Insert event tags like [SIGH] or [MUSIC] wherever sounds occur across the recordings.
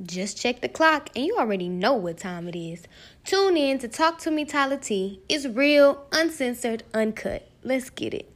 Just check the clock and you already know what time it is. Tune in to Talk to Me Tyler T. It's real, uncensored, uncut. Let's get it.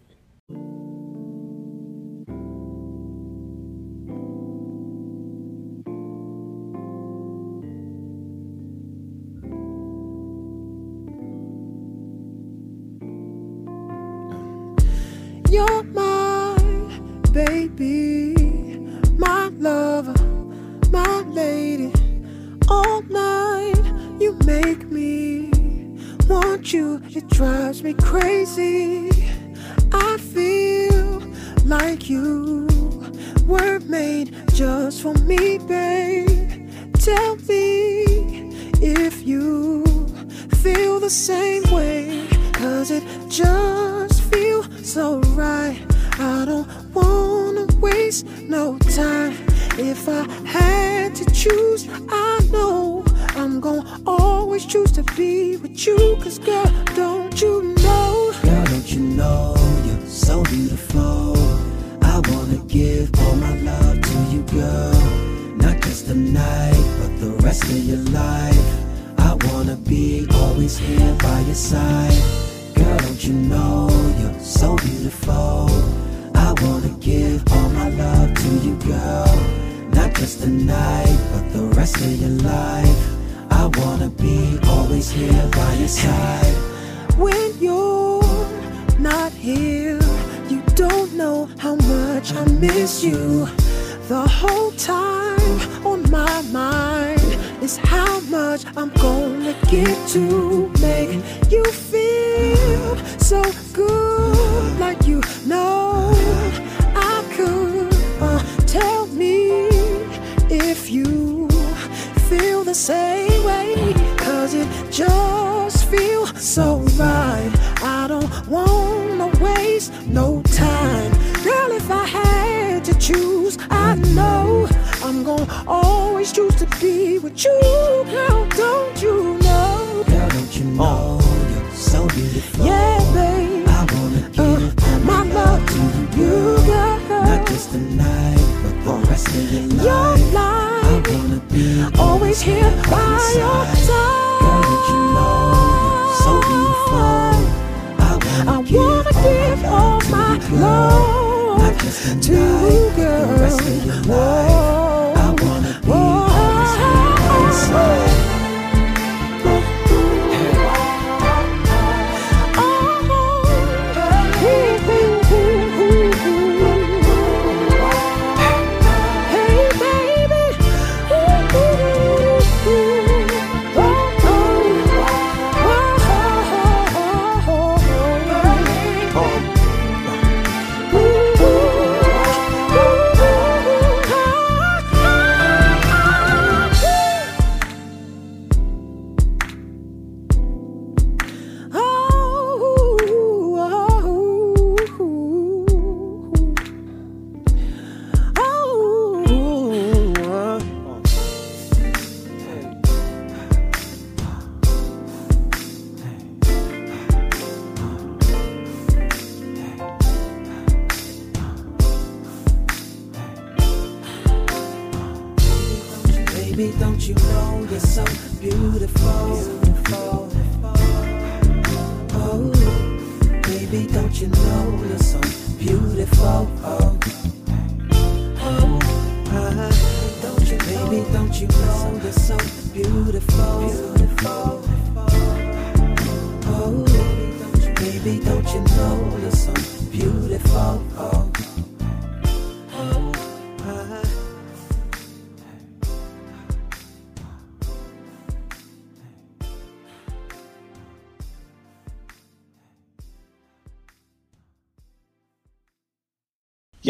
beautiful. beautiful. Oh, baby, don't you know you're so beautiful? Oh.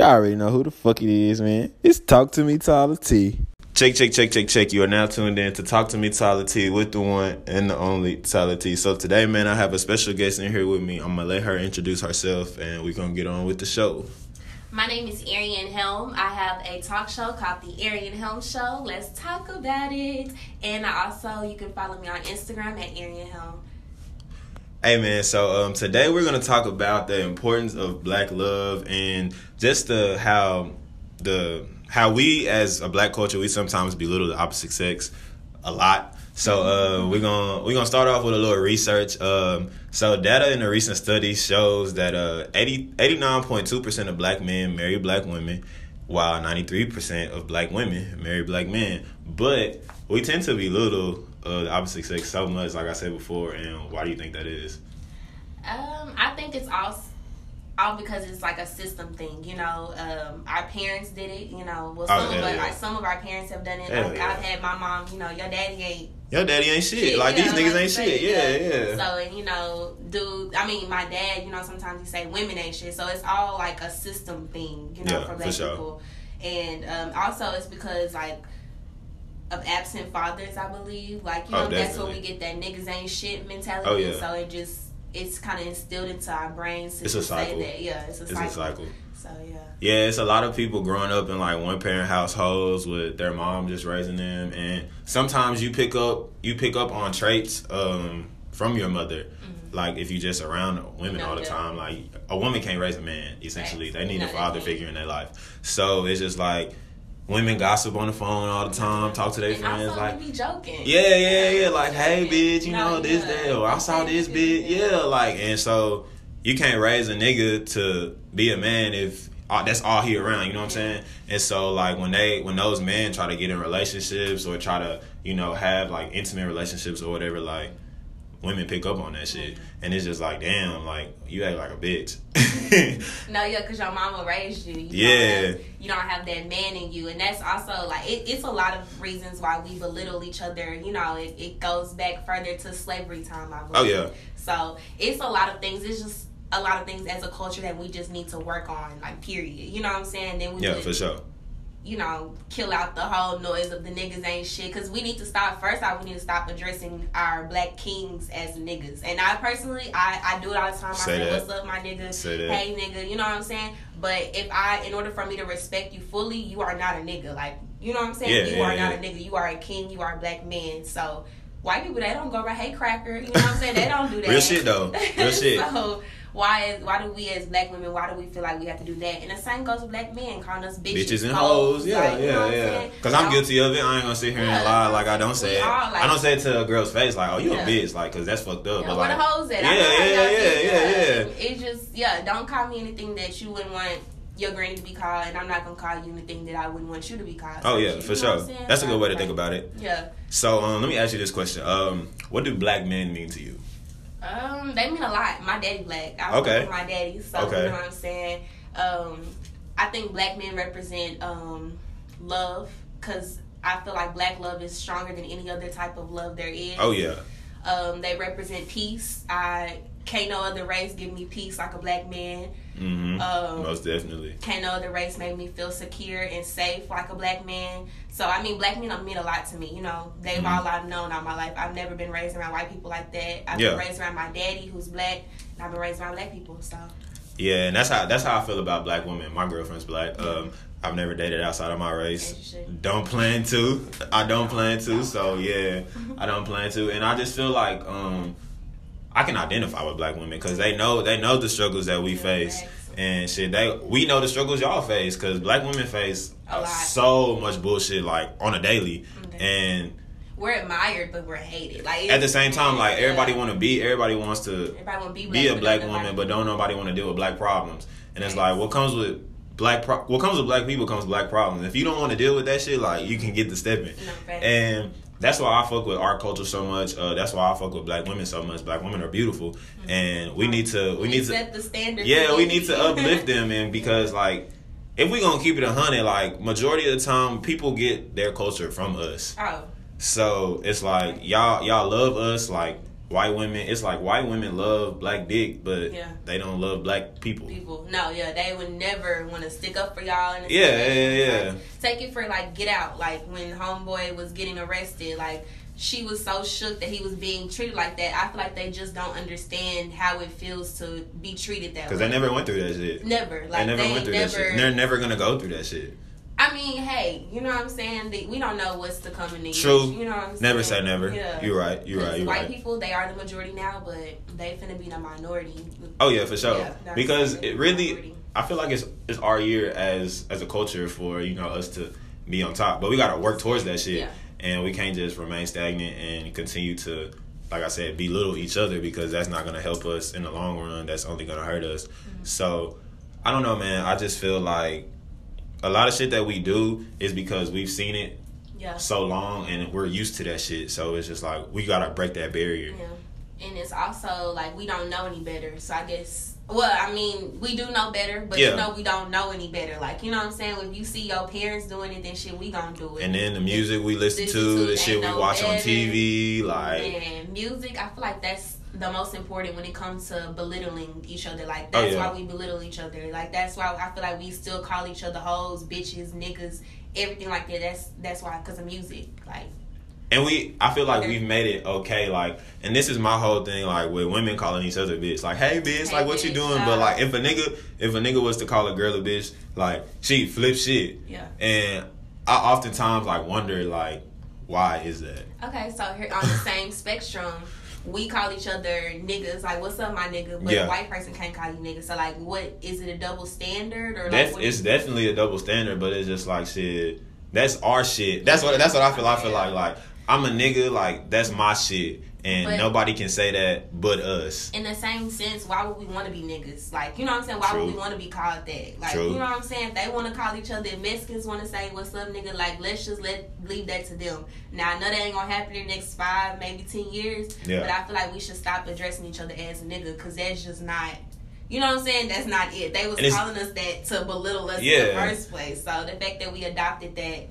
Y'all already know who the fuck it is, man. It's Talk to Me Tyler T. Check, check, check, check, check. You are now tuned in to Talk to Me Tyler T with the one and the only Tyler T. So today, man, I have a special guest in here with me. I'm gonna let her introduce herself and we're gonna get on with the show. My name is Arian Helm. I have a talk show called The Arian Helm Show. Let's talk about it. And also, you can follow me on Instagram at Arian Helm. Hey man, so um, today we're gonna talk about the importance of black love and just the how the how we as a black culture we sometimes belittle the opposite sex a lot. So uh, we're gonna we're gonna start off with a little research. Um, so data in a recent study shows that uh 89.2 percent of black men marry black women, while ninety three percent of black women marry black men. But we tend to belittle uh, the opposite sex so much, like I said before. And why do you think that is? Um, I think it's all all because it's like a system thing, you know. Um, our parents did it, you know. Well, Oh, some hell of us, yeah. like, some of our parents have done it. Hell like yeah. I've had my mom, you know, your daddy ain't Your daddy ain't shit. shit, like these know, niggas like ain't shit. Yeah, yeah. So and you know, dude, I mean, my dad, you know, sometimes he say women ain't shit. So it's all like a system thing, you know, Yeah, for for black sure. people. And um, also, it's because like of absent fathers, I believe. Like you Oh, know, that's where definitely. we get that niggas ain't shit mentality. Oh, yeah. So it just it's kind of instilled into our brains It's a cycle. that. Yeah, it's a It's cycle. a cycle. So yeah. Yeah, it's a lot of people growing up in like one parent households with their mom just raising them, and sometimes you pick up you pick up on traits um, from your mother. Like if you just around women No, all the time, like a woman can't raise a man. Essentially, Facts. they need No, a father figure in their life. So it's just like women gossip on the phone all the time, talk to their and friends, also like be joking. yeah, yeah, yeah. Like, hey, bitch, you No, know this, yeah. that, or I saw this, bitch. Yeah, like, and so you can't raise a nigga to be a man if uh, that's all he around. You know what I'm saying? And so, like, when they, when those men try to get in relationships or try to, you know, have like intimate relationships or whatever, like, women pick up on that shit, mm-hmm. and it's just like, damn, like you act like a bitch. [LAUGHS] No, yeah, because your mama raised you. you Yeah. Don't have, you don't have that man in you. And that's also, like, it, it's a lot of reasons why we belittle each other. You know, it, it goes back further to slavery time, I Oh, yeah. So it's a lot of things. It's just a lot of things as a culture that we just need to work on, like, period. You know what I'm saying? Then we yeah, would, for sure. You know, kill out the whole noise of the niggas ain't shit. Because we need to stop. First off, we need to stop addressing our black kings as niggas. And I personally, I, I do it all the time. I say. "What's up, my nigga? Hey, nigga." You know what I'm saying? But if I, in order for me to respect you fully, you are not a nigga. Like, you know what I'm saying? Yeah, you yeah, are not a nigga. You are a king. You are a black man. So. White people, they don't go around, hey cracker, you know what I'm saying? They don't do that. Real shit, though. Real [LAUGHS] shit. so why is why do we as black women why do we feel like we have to do that? And the same goes with black men calling us bitches, bitches and hoes. Yeah, like, you know yeah, I'm yeah. Because I'm guilty of it. I ain't gonna sit here and Yeah, lie like I don't say it. like- I don't say it to a girl's face like, "Oh, you Yeah. a bitch," like, because that's fucked up. Yeah, but like, the hoes at? yeah, yeah, yeah, yeah, yeah. It just yeah, don't call me anything that you wouldn't want your granny to be called, and I'm not gonna call you anything that I wouldn't want you to be called. Oh yeah, know for sure. That's a good way to think about it. Yeah. So, um, let me ask you this question: um, What do black men mean to you? Um, they mean a lot. My daddy black. I Okay. okay. my daddy, so Okay. you know what I'm saying. Um, I think black men represent um love because I feel like black love is stronger than any other type of love there is. Oh yeah, Um, they represent peace. I can't no other race give me peace like a black man. hmm Um, most definitely. Can't no other race make me feel secure and safe like a black man. So I mean, black men mean a lot to me. You know, they've Mhm. all I've known all my life. I've never been raised around white people like that. I've Yeah. been raised around my daddy who's black, and I've been raised around black people. So Yeah, and that's how that's how I feel about black women. My girlfriend's black. Um, I've never dated outside of my race. As you should. Don't plan to. I don't plan to. So yeah, I don't plan to. And I just feel like um, I can identify with black women because they know they know the struggles that we face and shit. They we know the struggles y'all face because black women face so much bullshit like on a daily. Okay. And we're admired, but we're hated. Like at the same time, like everybody want to be, everybody wants to everybody be be a black woman, but don't nobody want to deal with black problems. And it's Right. like what comes with black pro- what comes with black people comes with black problems. If you don't want to deal with that shit, like you can get the stepping. No. And that's why I fuck with our culture so much. Uh, that's why I fuck with black women so much. Black women are beautiful, and we need to we need to set the standard. yeah, we need to uplift them, and because like if we gonna keep it a hundred, like majority of the time, people get their culture from us. Oh, So it's like y'all y'all love us like white women. It's like white women love black dick, but Yeah. they don't love black people. people. No, yeah, they would never want to stick up for y'all. Yeah, situation. yeah, yeah. Like, take it for like Get Out. Like when Homeboy was getting arrested, like she was so shook that he was being treated like that. I feel like they just don't understand how it feels to be treated that way. Because they never went through that shit. never, They like never they went through that shit. And they're never gonna go through that shit. I mean, hey, you know what I'm saying? We don't know what's to come in the. True. You know what I'm saying? Never say never. Yeah. You're right. You're right. You're white right. people, they are the majority now, but they finna be the minority. Oh yeah, for sure. Yeah, because it really, I feel like it's it's our year as as a culture for you know us to be on top, but we gotta work towards that shit, Yeah. and we can't just remain stagnant and continue to. Like I said, belittle each other because that's not gonna help us in the long run. That's only gonna hurt us. Mm-hmm. So, I don't know, man. I just feel like a lot of shit that we do is because we've seen it Yeah. so long and we're used to that shit. So it's just like we gotta break that barrier. Yeah. And it's also like we don't know any better. So I guess well, I mean, we do know better, but Yeah. you know we don't know any better. Like, you know what I'm saying? If you see your parents doing it, then shit we gonna do it. And then the music we listen Listen to, to the shit we no watch on. TV, like Man, music, I feel like that's the most important when it comes to belittling each other. Like Oh, that's yeah. why we belittle each other. Like that's why I feel like we still call each other hoes, bitches, niggas, everything like that. That's that's why because of music. Like and we I feel like we've made it okay, like and this is my whole thing, like with women calling each other bitch, like, hey bitch, Hey, like what you doing? uh, But like if a nigga if a nigga was to call a girl a bitch, like she flip shit. Yeah. And I oftentimes like wonder like why is that? okay, so here on the same spectrum. We call each other niggas, like "What's up, my nigga?" But Yeah. a white person can't call you nigga. So, like, what is it a double standard or like? That's what it's definitely a double standard, but it's just like shit. That's our shit. That's what that's what I feel. I feel like like I'm a nigga. Like that's my shit, and But- nobody can say that but us. in the same sense, why would we want to be niggas? Like, you know what I'm saying? Why True. would we want to be called that? Like, True. you know what I'm saying? If they want to call each other, if Mexicans want to say, what's up, nigga, like, let's just let leave that to them. Now, I know that ain't going to happen in the next five, maybe 10 years, Yeah. but I feel like we should stop addressing each other as nigga because that's just not. You know what I'm saying? That's not it. They was calling us that to belittle us in the first place. So the fact that we adopted that,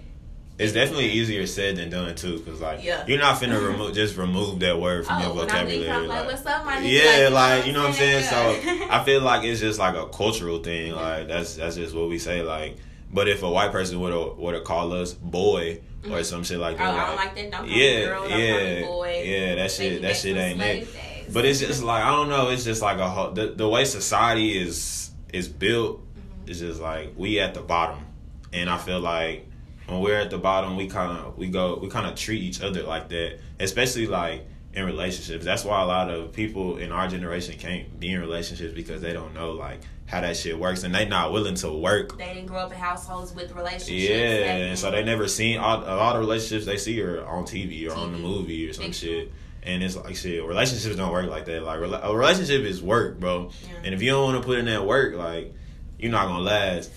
It's definitely easier said than done too, because like Yeah. you're not finna remove just remove that word from oh, your vocabulary. I'm like, like- up, my yeah, like you know what I'm saying. So I feel like it's just like a cultural thing. Like that's that's just what we say. Like, but if a white person would have would have called us boy or some shit like Oh, that, I don't like, like that. Don't call yeah, girl. Don't call yeah, me boy. yeah, that shit, that shit ain't it. But it's just like I don't know. It's just like a whole, the the way society is is built. Mm-hmm. is just like we at the bottom, and I feel like when we're at the bottom, we kind of we go we kind of treat each other like that, especially like in relationships. That's why a lot of people in our generation can't be in relationships because they don't know like how that shit works, and they not willing to work. they didn't grow up in households with relationships. Yeah, and so they never seen all, a lot of relationships they see are on TV or on the movie or some shit. And it's like shit. Relationships don't work like that. Like a relationship is work, bro. Yeah. And if you don't want to put in that work, like you're not gonna last.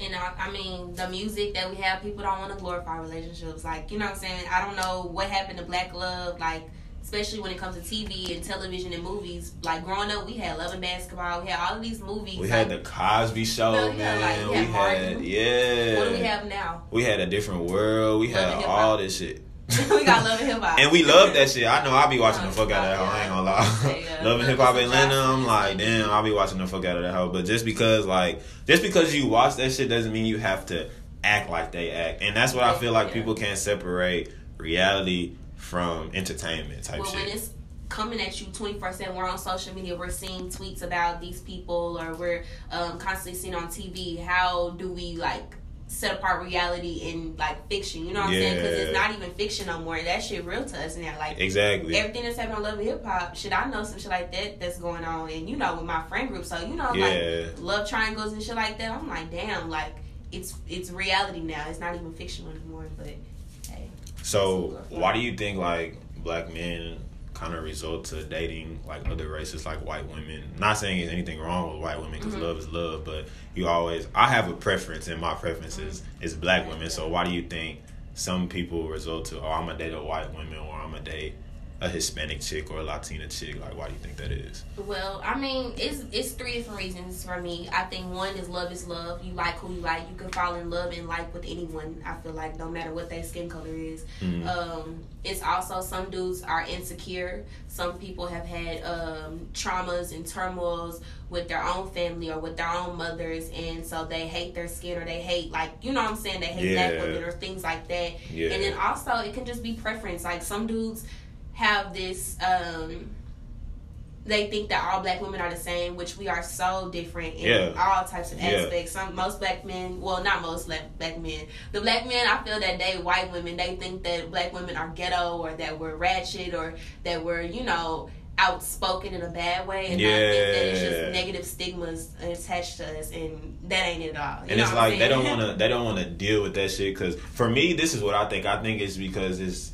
And I, I mean, the music that we have, people don't want to glorify relationships. Like, you know what I'm saying? I don't know what happened to black love, like, especially when it comes to TV and television and movies. Like, growing up, we had Love and Basketball. We had all of these movies. We like, had the Cosby Show, No, yeah, man. like, we we had had yeah. What do we have now? We had a different world. We Love had all this shit. We got Love and Hip Hop. And we love that shit. I know I'll be watching the fuck out of that hoe. I ain't gonna lie. Yeah, yeah. [LAUGHS] love and Hip Hop Atlanta, I'm like, damn, I'll be watching the fuck out of that hoe. But just because, like, just because you watch that shit doesn't mean you have to act like they act. And that's what I feel like Yeah. people can't separate reality from entertainment type well, when it's coming at you 24 7 we're on social media we're seeing tweets about these people or we're um, constantly seeing on tv how do we like set apart reality and like fiction you know what i'm saying? Because it's not even fiction no more. That shit real to us now like Exactly. everything that's happening on love and hip hop Should i know some shit like that that's going on and you know with my friend group. So you know Yeah. like love triangles and shit like that i'm like damn like it's it's reality now. It's not even fiction anymore but hey. So why do you think like black men kind of resort to dating like other races like white women? Not saying there's anything wrong with white women because mm-hmm. love is love, but you always I have a preference and my preference is, is black women. So why do you think some people resort to oh I'm gonna date a white woman or I'm gonna date a Hispanic chick or a Latina chick? Like why do you think that is? Well, I mean, it's it's three different reasons for me. I think one is love is love. You like who you like. You can fall in love and like with anyone. I feel like no matter what their skin color is. Mhm. Um, it's also some dudes are insecure. Some people have had um, traumas and turmoils with their own family or with their own mothers, and so they hate their skin or they hate like you know what I'm saying. They hate Yeah. black women or things like that. Yeah. And then also it can just be preference. Like some dudes have this. Um, they think that all black women are the same, which we are so different in Yeah. all types of Yeah. aspects. Some most black men, well, not most black, black men. The black men, I feel that they white women, they think that black women are ghetto or that we're ratchet or that we're, you know, outspoken in a bad way, and I think that it's just negative stigmas attached to us, and that ain't it at all. You and it's like they don't want to they don't want to deal with that shit because for me this is what i think i think it's because it's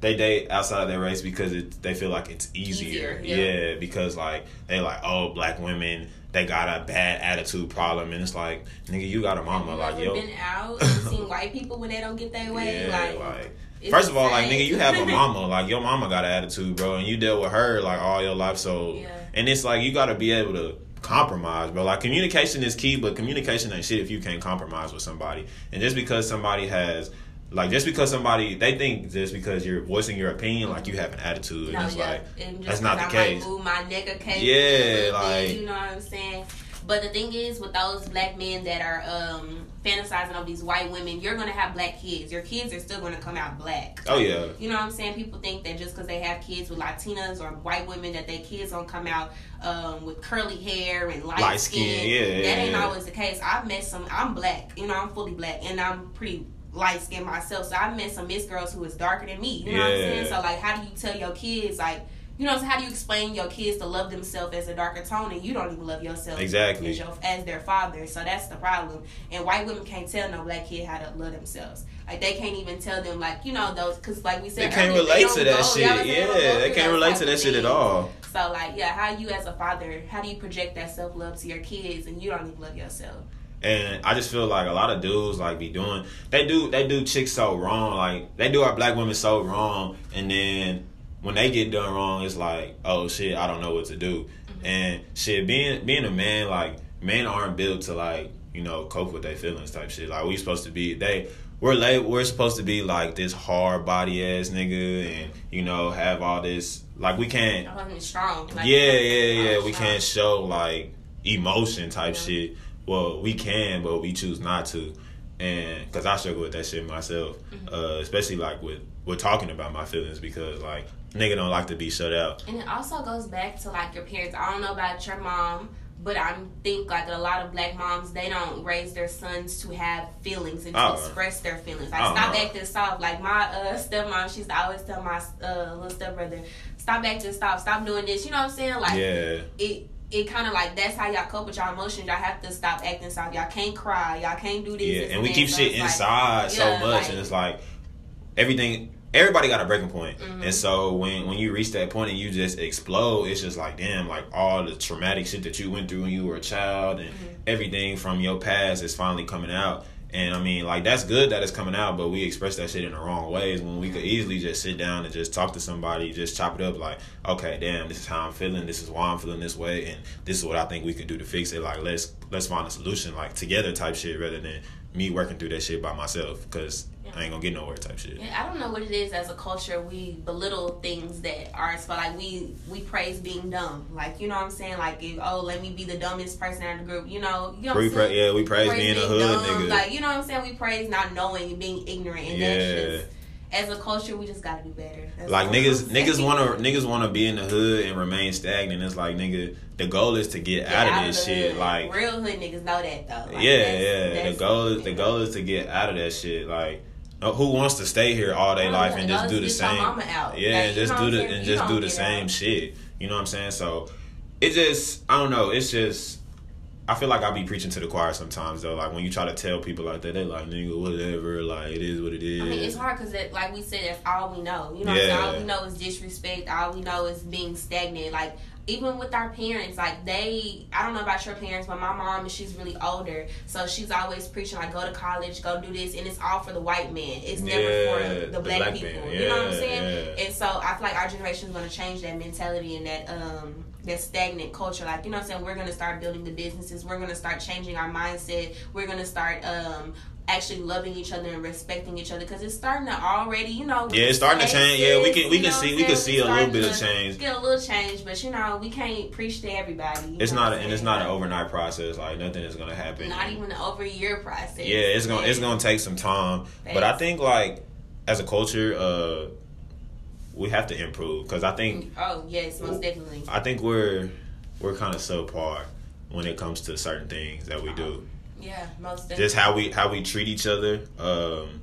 they date outside of their race because it, they feel like it's easier, Easier, yeah. yeah because like they like oh black women they got a bad attitude problem and it's like nigga you got a mama You like yo been out [LAUGHS] and seen white people when they don't get their way? yeah like, like First of all, like nigga, you have a mama. [LAUGHS] Like your mama got an attitude, bro, and you dealt with her like all your life. So, Yeah. and it's like you got to be able to compromise, bro. Like communication is key, but communication ain't shit if you can't compromise with somebody. And just because somebody has, like, just because somebody they think just because you're voicing your opinion, like you have an attitude, No, and it's yeah. like and that's not the I case. Move my neck a case. Yeah, a little bit, like- you know what I'm saying. But the thing is, with those black men that are um, fantasizing of these white women, you're gonna have black kids. Your kids are still gonna come out black. Oh yeah, You know what I'm saying? People think that just because they have kids with Latinas or white women, that their kids don't come out um, with curly hair and light, Light skin. skin, yeah, that yeah, ain't yeah. always the case. I've met some. I'm black. You know, I'm fully black, and I'm pretty light skin myself. So I've met some Miss girls who is darker than me. You know what I'm saying? So like, how do you tell your kids like? You know, so how do you explain your kids to love themselves as a darker tone and you don't even love yourself Exactly. as, your, as their father? So that's the problem. And white women can't tell no black kid how to love themselves. Like they can't even tell them like you know those because like we said they can't earlier, relate don't to that go- shit. y'all was saying Yeah, don't they can't relate to that shit at all. So like yeah, how you as a father, how do you project that self love to your kids and you don't even love yourself? And I just feel like a lot of dudes like be doing they do they do chicks so wrong. Like they do our black women so wrong and then when they get done wrong it's like, oh shit, I don't know what to do. And shit, being being a man, like men aren't built to like, you know, cope with their feelings type shit. Like we supposed to be they we're late we're supposed to be like this hard body ass nigga and, you know, have all this like we can't strong. Like, yeah, yeah, yeah. We can't show like emotion type Yeah. shit. Well, we can, but we choose not to. And because I struggle with that shit myself, Mm-hmm. uh, especially like with with talking about my feelings because like nigga don't like to be shut out. And it also goes back to like your parents. I don't know about your mom, but I think like a lot of black moms, they don't raise their sons to have feelings and to Oh. express their feelings. Like Oh, stop no. acting soft. Like my uh, stepmom, she's always tell my uh, little stepbrother, stop acting soft, stop doing this. You know what I'm saying? Like Yeah, it. It kind of like that's how y'all cope with y'all emotions. Y'all have to stop acting soft. Y'all can't cry. Y'all can't do this. yeah. this, And we keep So shit it's like- inside so yeah, much, like- and it's like everything. Everybody got a breaking point. Mhm. and so when when you reach that point and you just explode, it's just like damn, like all the traumatic shit that you went through when you were a child, and Mm-hmm. everything from your past is finally coming out. And I mean, like that's good that it's coming out, but we express that shit in the wrong ways when we could easily just sit down and just talk to somebody, just chop it up like, okay, damn, this is how I'm feeling, this is why I'm feeling this way, and this is what I think we can do to fix it. Like let's let's find a solution, like together type shit, rather than me working through that shit by myself because I ain't gonna get nowhere type shit. Yeah, I don't know what it is as a culture. We belittle things that are so like we we praise being dumb. Like you know what I'm saying? Like if, oh, let me be the dumbest person in the group. You know, you know what We pra- yeah, we praise being a hood nigga. Like you know what I'm saying? We praise not knowing and being ignorant. And Yeah. that's just as a culture, we just gotta do better. That's Like niggas, niggas wanna niggas wanna be in the hood and remain stagnant. It's like nigga, the goal is to get Get out of this shit. hood. Like real hood niggas know that though. Like, yeah, that's- yeah. that's- the goal is the goal is to get out of that shit. Like, Uh, who wants to stay here all day life and just do the same? Yeah, and just do the and just don't the same shit. You know what I'm saying? So it just I don't know. It's just I feel like I be preaching to the choir sometimes though. Like when you try to tell people like that, they like nigga whatever. Like it is what it is. I mean, it's hard because, it, like we said, that's all we know. You know, what I'm Yeah. saying? all we know is disrespect. All we know is being stagnant. Like even with our parents, like they, I don't know about your parents, but my mom, she's really older, so she's always preaching like, go to college, go do this, and it's all for the white man. It's never Yeah, for the, the black, black people. You know what I'm saying? yeah. And so I feel like our generation is going to change that mentality and that um that stagnant culture. Like you know what I'm saying? We're going to start building the businesses. We're going to start changing our mindset. We're going to start um actually loving each other and respecting each other because it's starting to already, you know. Yeah, it's starting to change. Yeah, we can- we can see- we can see a little bit of change. Get a little change, but you know we can't preach to everybody. It's not, and it's not an overnight process. Like nothing is gonna happen. Not even an over a year process. Yeah, it's gonna it's gonna take some time. But I think like as a culture, uh, we have to improve because I think Oh yes, most definitely. I think we're we're kind of subpar when it comes to certain things that we do. Yeah, most definitely. Just how we how we treat each other, um,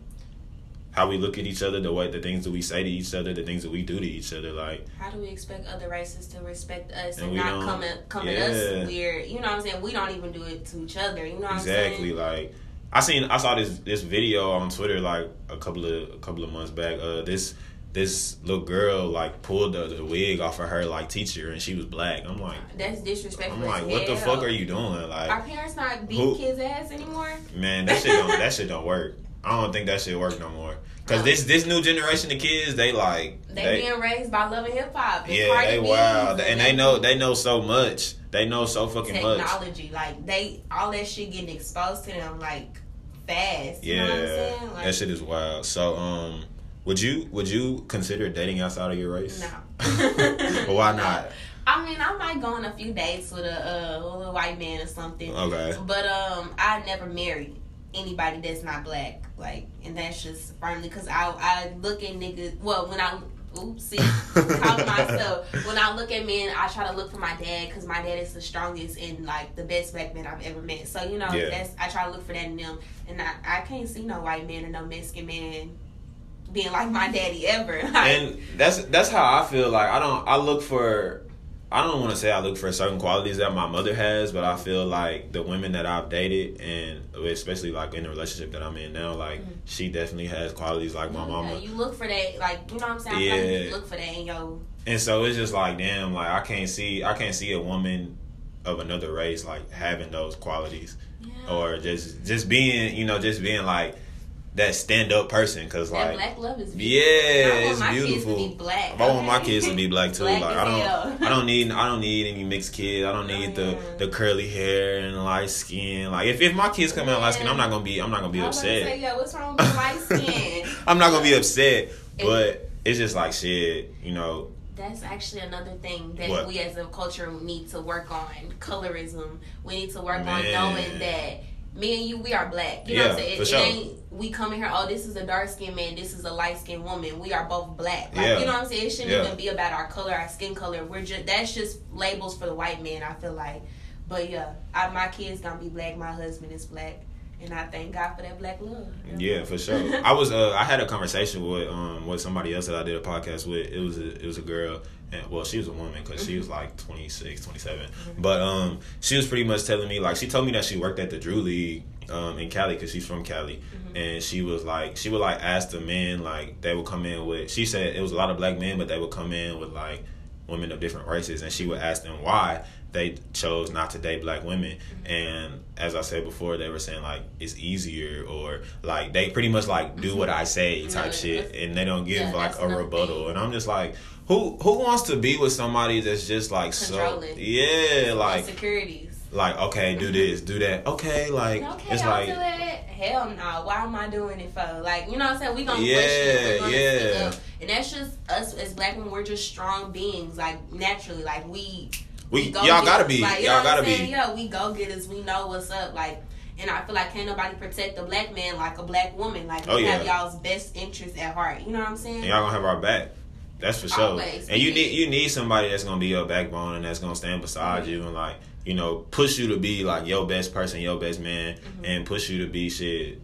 how we look at each other, the way the things that we say to each other, the things that we do to each other. Like How do we expect other races to respect us And and, not come at come at us weird? You know what I'm saying? We don't even do it to each other. You know what exactly I'm saying? like I seen I saw this this video on Twitter like a couple of a couple of months back. Uh, this this little girl like pulled the, the wig off of her like teacher and she was black. I'm like That's disrespectful. I'm like what the fuck are you doing? Like our parents not beat Who- kids' ass anymore. man, that shit don't that shit don't work. I don't think that shit work no more. Cause this this new generation of kids, they like They, being raised by Love and Hip Hop. and yeah, they wild, and they know they know so much. They know so fucking much. technology. Like they all that shit getting exposed to them like fast. You know what I'm Yeah, saying? Like, that shit is wild. So, um, would you would you consider dating outside of your race? No. [LAUGHS] Why not? I mean, I might go on a few dates with a, uh, a white man or something. Okay. But um, I never marry anybody that's not black. Like, and that's just firmly because I I look at niggas. Well, when I oopsie, [LAUGHS] call myself. When I look at men, I try to look for my dad because my dad is the strongest and like the best black man I've ever met. So you know, Yeah. that's I try to look for that in them, and I I can't see no white man or no Mexican man being like my daddy ever. [LAUGHS] Like, And that's that's how I feel. Like I don't I look for. I don't want to say I look for certain qualities that my mother has, but I feel like the women that I've dated, and especially like in the relationship that I'm in now, like mm-hmm. she definitely has qualities like my Yeah, mama. you look for that, like you know what I'm saying. Feel like Yeah. you look for that in your And so it's just like, damn, like I can't see, I can't see a woman of another race like having those qualities, yeah. or just just being, you know, just being like that stand up person. Cause that like, black love is yeah, beautiful. I want it's my beautiful. Kids to be black. I want my kids to be black too. Black like I don't. I don't need, I don't need any mixed kids. I don't need oh, the Yeah. the curly hair and light skin. Like if, if my kids come out light skin, I'm not gonna be, I'm not gonna be I was about to upset. Say, yeah, what's wrong with light [LAUGHS] skin? I'm not gonna be upset, but it's just like shit, you know. That's actually another thing that What? we as a culture need to work on. Colorism. We need to work on knowing that me and you, we are black. You know what I'm saying? for It, sure. We come in here, oh, this is a dark skinned man, this is a light skinned woman. We are both black. Like Yeah. you know what I'm saying? It shouldn't Yeah. even be about our color, our skin color. We're just that's just labels for the white man, I feel like. But yeah, I, my kids gonna be black, my husband is black. And I thank God for that black love. Yeah, for sure. [LAUGHS] I was uh I had a conversation with um with somebody else that I did a podcast with. It was a, it was a girl and well she was a woman because she was like 26, 27. But um she was pretty much telling me like she told me that she worked at the Drew League um in Cali because she's from Cali. And she was like she would like ask the men like they would come in with she said it was a lot of black men but they would come in with like women of different races. And she would ask them why they chose not to date black women mm-hmm. and as i said before they were saying like it's easier or like they pretty much like do what mm-hmm. i say type Yeah, shit and they don't give yeah, like a rebuttal and i'm just like who who wants to be with somebody that's just like so yeah like Insecurities. like okay do this do that okay like Okay, it's I'll like do it. Hell no. Why am I doing it for? Like, you know what I'm saying? We gonna Yeah, question gonna yeah. And that's just us as black women, we're just strong beings. Like naturally. Like we we go y'all gotta be Like, y'all gotta be Yeah, we go getters. We know what's up. Like and I feel like can't nobody protect a black man like a black woman. Like we Oh, have y'all's best interests at heart. You know what I'm saying? and y'all gonna have our back. That's for sure. Always. And you need you need somebody that's gonna be your backbone and that's gonna stand beside you and like you know push you to be like your best person, your best man, Mm-hmm. and push you to be shit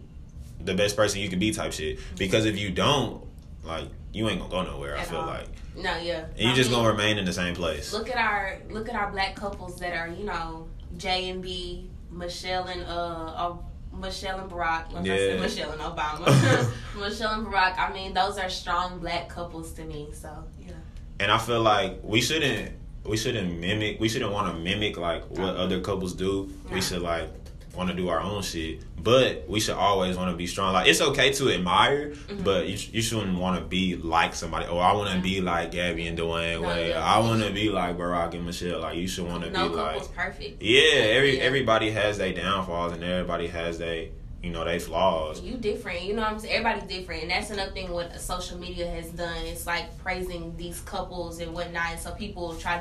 the best person you can be type shit. Because if you don't, like you ain't gonna go nowhere. I feel all. like, No, yeah. and you just mean, gonna remain in the same place. look at our look at our black couples that are you know J and B, Michelle and uh, uh Michelle and Barack. Like I said, Yeah. Michelle and Obama. [LAUGHS] [LAUGHS] Michelle and Barack. I mean, those are strong black couples to me. So yeah, And I feel like we shouldn't we shouldn't mimic we shouldn't want to mimic like what other couples do. We should like want to do our own shit, but we should always want to be strong. Like it's okay to admire, Mm-hmm. but you, you shouldn't want to be like somebody. Oh, I want to be like Gabby and Dwyane No, Wade. yeah. I want to be like Barack and Michelle. Like you should want to no be like perfect. yeah. Every Yeah. everybody has their downfalls and everybody has their you know they flaws. You different, you know what I'm saying? Everybody's different, and that's another thing what social media has done. It's like praising these couples and whatnot, and so people try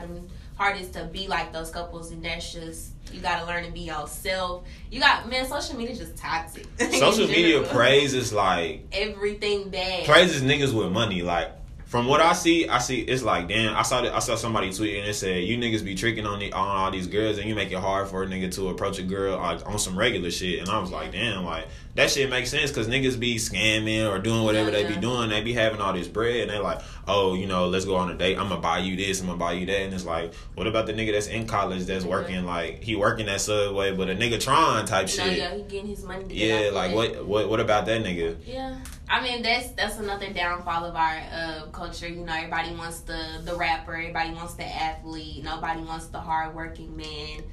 the hardest to be like those couples, and that's just you got to learn to be yourself. You got man, social media is just toxic. Social media [LAUGHS] praises like everything bad. praises niggas with money. Like from what I see, I see it's like damn. I saw that I saw somebody tweeting and it said you niggas be tricking on the, on all these girls and you make it hard for a nigga to approach a girl like, on some regular shit. And I was like, damn, like that shit makes sense because niggas be scamming or doing whatever Yeah, they be doing. They be having all this bread and they like, oh, you know, let's go on a date. I'm gonna buy you this. I'm gonna buy you that. And it's like, what about the nigga that's in college that's working like he working at Subway, but a nigga trying type shit. yeah, he getting his money. Yeah, like what what what about that nigga? Yeah, I mean that's that's another downfall of our uh, culture. You know, everybody wants the the rapper, everybody wants the athlete, nobody wants the hardworking man.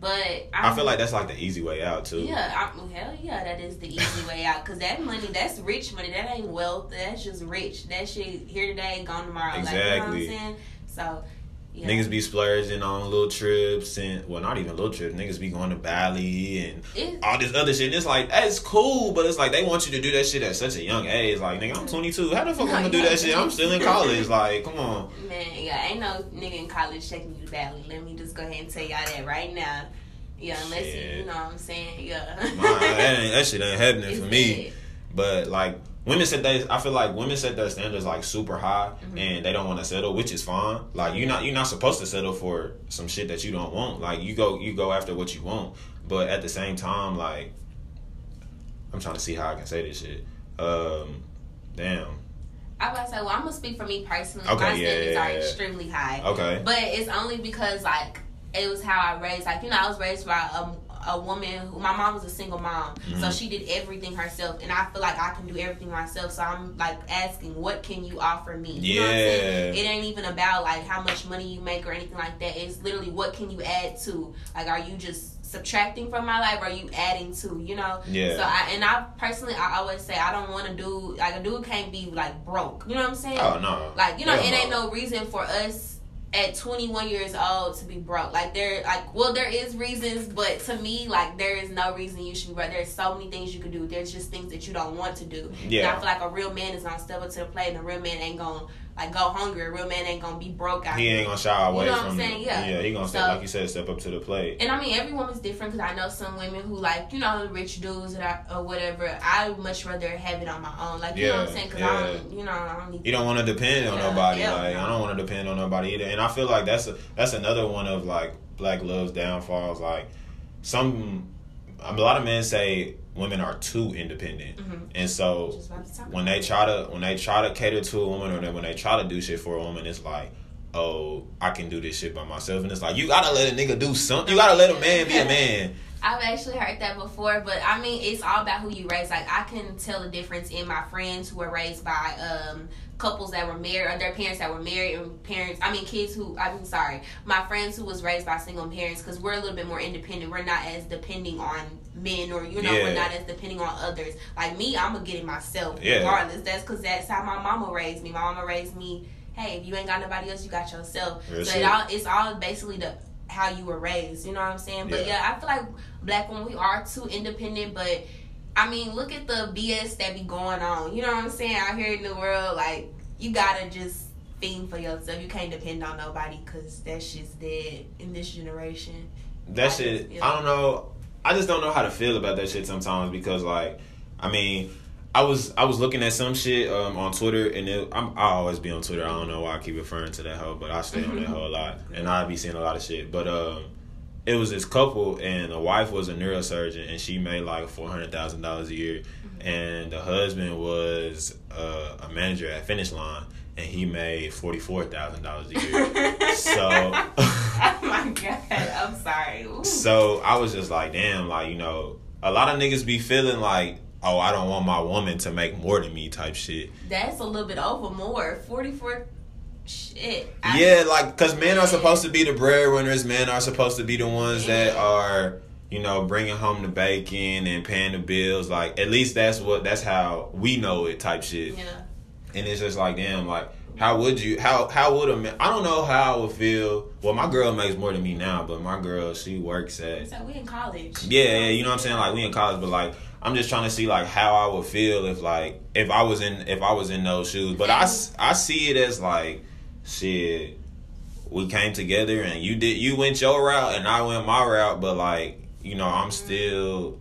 But I feel like that's like the easy way out too. yeah, I, hell yeah, that is the easy [LAUGHS] way out. Cause that money, that's rich money. That ain't wealth. That's just rich. That shit here today, gone tomorrow. Like, Exactly. you know what I'm saying? So, yeah. Niggas be splurging on little trips and well, not even little trips. Niggas be going to Bali and It- all this other shit. And it's like that's cool, but it's like they want you to do that shit at such a young age. Like nigga, I'm mm. 22. How the fuck I'm gonna do that shit? I'm still in college. Like, come on. Man, yeah, ain't no nigga in college taking you to Bali. Let me just go ahead and tell y'all that right now. Yeah, unless you, Shit. you know what I'm saying. Yeah. Nah, that, [LAUGHS] ain't, that shit ain't happening It's for me. But like women set they, I feel like women set their standards like super high, Mm-hmm. and they don't want to settle, which is fine. Like you're not you're not supposed to settle for some shit that you don't want. Like you go you go after what you want, but at the same time, like I'm trying to see how I can say this shit. Um, damn. I about to say, well, I'm gonna speak for me personally. Okay, My yeah, standards yeah, are yeah. extremely high. Okay. But it's only because like it was how I raised. Like you know, I was raised by a a woman who my mom was a single mom, Mm-hmm. so she did everything herself, and I feel like I can do everything myself. So I'm like asking, what can you offer me? You know what I'm saying? Yeah. It ain't even about like how much money you make or anything like that. It's literally what can you add to? Like, are you just subtracting from my life? Or are you adding to? You know? Yeah. So I and I personally, I always say I don't want to do like a dude can't be like broke. You know what I'm saying? Oh no. Like, you know, Hell it ain't no reason for us at 21 years old to be broke. Like, there, like, well, there is reasons, but to me, like, there is no reason you should be broke. There's so many things you could do. There's just things that you don't want to do. Yeah. And I feel like a real man is gonna step up to the plate, and a real man ain't gonna like go hungry. A real man ain't gonna be broke out He ain't gonna shy away You know what from I'm saying? Yeah. yeah. He gonna step So- like you said, step up to the plate. And I mean, every woman's different because I know some women who like, you know, rich dudes that I, or whatever. I would much rather have it on my own. Like, you know what I'm saying? Because yeah. I don't, you know, I don't need You don't want to depend on Yeah, nobody. like no. I don't want to depend on nobody either. And I feel like that's a, that's another one of like black love's downfalls. Like some a lot of men say women are too independent, Mhm. and so Just about to talk when they try to when they try to cater to a woman or when they try to do shit for a woman, it's like. Oh, I can do this shit by myself, and it's like you gotta let a nigga do something. You gotta let a man be a [LAUGHS] man. I've actually heard that before, but I mean, it's all about who you raise. Like, I can tell the difference in my friends who were raised by um, couples that were married, or their parents that were married, and parents. I mean, kids who. I'm sorry, my friends who was raised by single parents, because we're a little bit more independent. We're not as depending on men, or you know, Yeah. not as depending on others. Like me, I'm gonna get it myself, Yeah. regardless. That's because that's how my mama raised me. My mama raised me. Hey, if you ain't got nobody else, you got yourself. Real so it all it's all basically the how you were raised. You know what I'm saying? But Yeah. yeah, I feel like black women we are too independent. But I mean, look at the BS that be going on. You know what I'm saying? Out here in the world, like you gotta just think for yourself. You can't depend on nobody because that shit's dead in this generation. that I shit just- yeah. i don't know i just don't know how to feel about that shit sometimes because like i mean i was i was looking at some shit um, on twitter and it, I'm, i always be on twitter. I don't know why i keep referring to that hoe but i stay on that hoe a lot and i be seeing a lot of shit. But um it was this couple and the wife was a neurosurgeon and she made like $400000 a year and the husband was uh, a manager at finish line and he made $44000 a year [LAUGHS] so oh [LAUGHS] my god, I'm sorry. Ooh. so I was just like, damn, like, you know, a lot of niggas be feeling like, oh, I don't want my woman to make more than me type shit. That's a little bit over more. Forty four. Shit. I- yeah, like, cause men are supposed to be the breadwinners. Men are supposed to be the ones that are, you know, bringing home the bacon and paying the bills. Like, at least that's what, that's how we know it type shit. Yeah. And it's just like, damn, like, how would you, how, how would a man, I don't know how I would feel. Well, my girl makes more than me now, but my girl, she works at, So we in college. Yeah, yeah, you know what I'm saying? Like we in college, but like I'm just trying to see like how I would feel if like if I was in if I was in those shoes. But I I see it as like shit. We came together and you did you went your route and I went my route, but like you know I'm still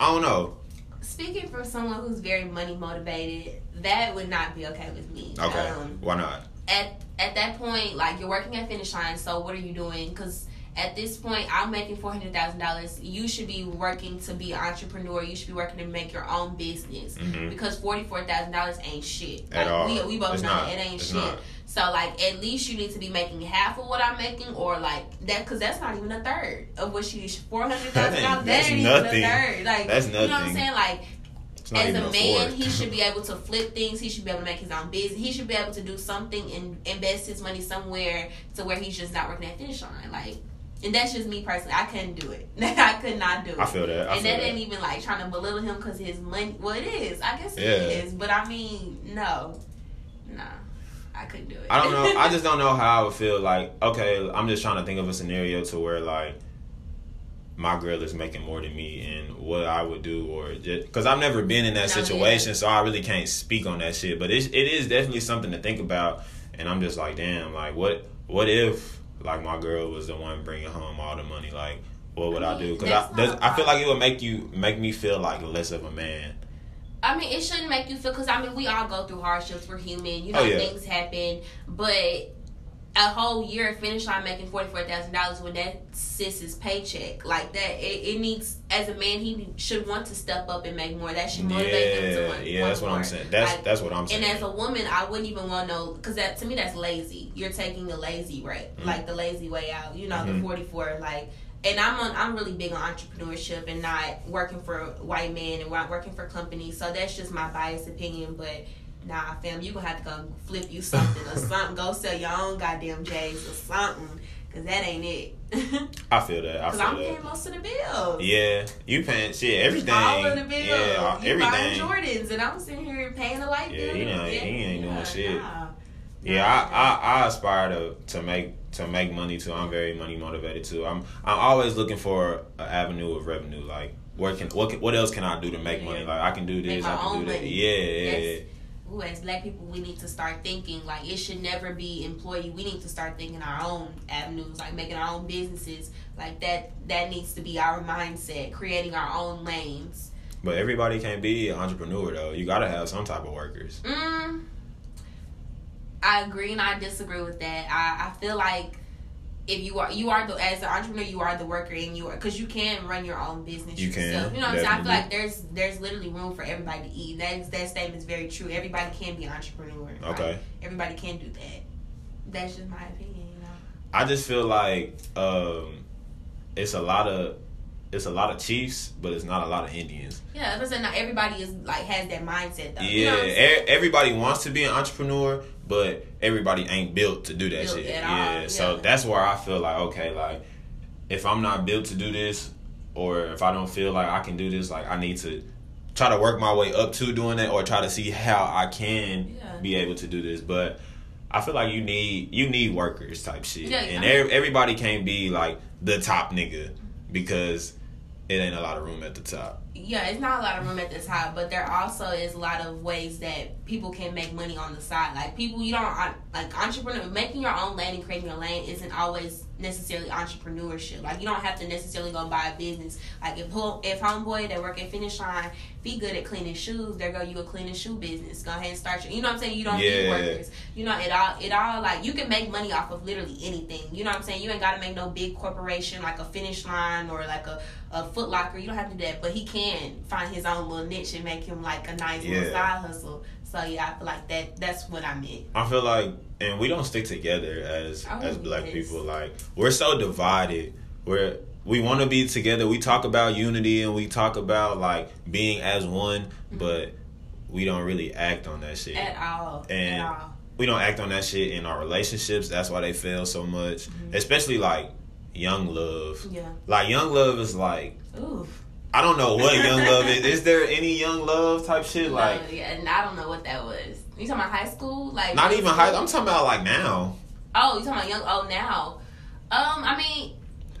I don't know. speaking for someone who's very money motivated, that would not be okay with me. Okay. Um, Why not? at at that point, like you're working at Finish Line, so what are you doing? Because at this point, I'm making four hundred thousand dollars. You should be working to be an entrepreneur. You should be working to make your own business. Mhm. Because forty four thousand dollars ain't shit. At like, all. We, we both It's know not. it ain't shit. not. So like at least you need to be making half of what I'm making, or like that, because that's not even a third of what she four hundred thousand dollars. That That's nothing. even a third. Like That's You know what I'm saying? Like as a man, he should be [LAUGHS] able to flip things. He should be able to make his own business. He should be able to do something and invest his money somewhere to where he's just not working at finish line. Like, and that's just me personally. I couldn't do it. [LAUGHS] I could not do it. I feel that. I and feel that that. ain't even like trying to belittle him because his money. Well, it is. I guess it Yeah. is. But I mean, no, no, I couldn't do it. I don't know. I [LAUGHS] just don't know how I would feel. Like, okay, I'm just trying to think of a scenario to where like my girl is making more than me, and what I would do, or just because I've never been in that No, situation, so I really can't speak on that shit. But it's, it is definitely something to think about, and I'm just like, damn, like what what if like my girl was the one bringing home all the money, like. What would I I, do? Because I, not does, a I feel like it would make you make me feel like less of a man. I mean, it shouldn't make you feel because I mean, we all go through hardships. We're human. You know, Oh, yeah. things happen. But a whole year of finish line making forty four thousand dollars when that sis's paycheck like that, it, it needs as a man he should want to step up and make more. That should motivate him to Yeah, want. yeah, want that's what I'm saying. That's Like, that's what I'm saying. and as a woman, I wouldn't even want to know because that to me that's lazy. You're taking the lazy right, Mhm. like the lazy way out. You know, Mhm. the 44. Like, and I'm on. I'm really big on entrepreneurship and not working for white men and not working for companies. So that's just my biased opinion. But nah, fam, you gonna have to go flip you something or [LAUGHS] something. Go sell your own goddamn J's or something. Cause that ain't it. [LAUGHS] I feel that. I Cause feel I'm that. paying most of the bills. Yeah, you paying shit everything. All of the bills. Yeah, you buying everything. Jordans, and I'm sitting here paying the light Yeah, bill. he not- he Yeah, ain't doing yeah, shit. nah. Yeah, I, I, I aspire to, to make to make money too. I'm very money motivated too. I'm I'm always looking for an avenue of revenue. Like what can what can, what else can I do to make money? Like I can do this, I can do that. money. Yeah, yeah, Yes. Ooh, as black people, we need to start thinking like it should never be employee. We need to start thinking our own avenues, like making our own businesses. Like that, that needs to be our mindset. Creating our own lanes. But everybody can't be an entrepreneur though. You gotta have some type of workers. Mm, I agree and I disagree with that. I, I feel like if you are you are the as an entrepreneur you are the worker and you are because you can run your own business You can, yourself. You know what I'm saying? I feel definitely. like there's there's literally room for everybody to eat. That that statement is very true. Everybody can be an entrepreneur. right? Okay. Everybody can do that. That's just my opinion. You know. I just feel like um, it's a lot of it's a lot of chiefs, but it's not a lot of Indians. Yeah, but not everybody is like has that mindset though. Yeah, You know I'm saying? everybody wants to be an entrepreneur, but everybody ain't built to do that Built shit. at Yeah, so that's where I feel like okay, like if I'm not built to do this, or if I don't feel like I can do this, like I need to try to work my way up to doing it, or try to see how I can Yeah. be able to do this. But I feel like you need you need workers type shit, Yeah, and I mean- every, everybody can't be like the top nigga because it ain't a lot of room at the top. yeah, it's not a lot of room at the top, but there also is a lot of ways that people can make money on the side. Like people, you don't like entrepreneur making your own lane and creating your lane isn't always necessarily entrepreneurship. Like you don't have to necessarily go buy a business. Like if home, if homeboy that work at Finish Line be good at cleaning shoes, there go you a cleaning shoe business. Go ahead and start your. You know what I'm saying? You don't need workers. You know it all. It all like you can make money off of literally anything. You know what I'm saying? You ain't got to make no big corporation like a Finish Line or like a a Foot Locker. You don't have to do that, but he can find his own little niche and make him like a nice little Yeah. side hustle. So yeah, I feel like that. That's what I meant. I feel like, and we don't stick together as as black people. Like we're so divided. We're we want to be together. We talk about unity and we talk about like being as one, but we don't really act on that shit. At all. And- at all. we don't act on that shit in our relationships. That's why they fail so much. Mm-hmm. Especially like young love. Yeah. Like young love is like Oof. I don't know what young love [LAUGHS] is. Is there any young love type shit? Like no, yeah, and I don't know what that was. You talking about high school? Like not even high. I'm talking about like now. Oh, you talking about young? Oh, now. Um, I mean,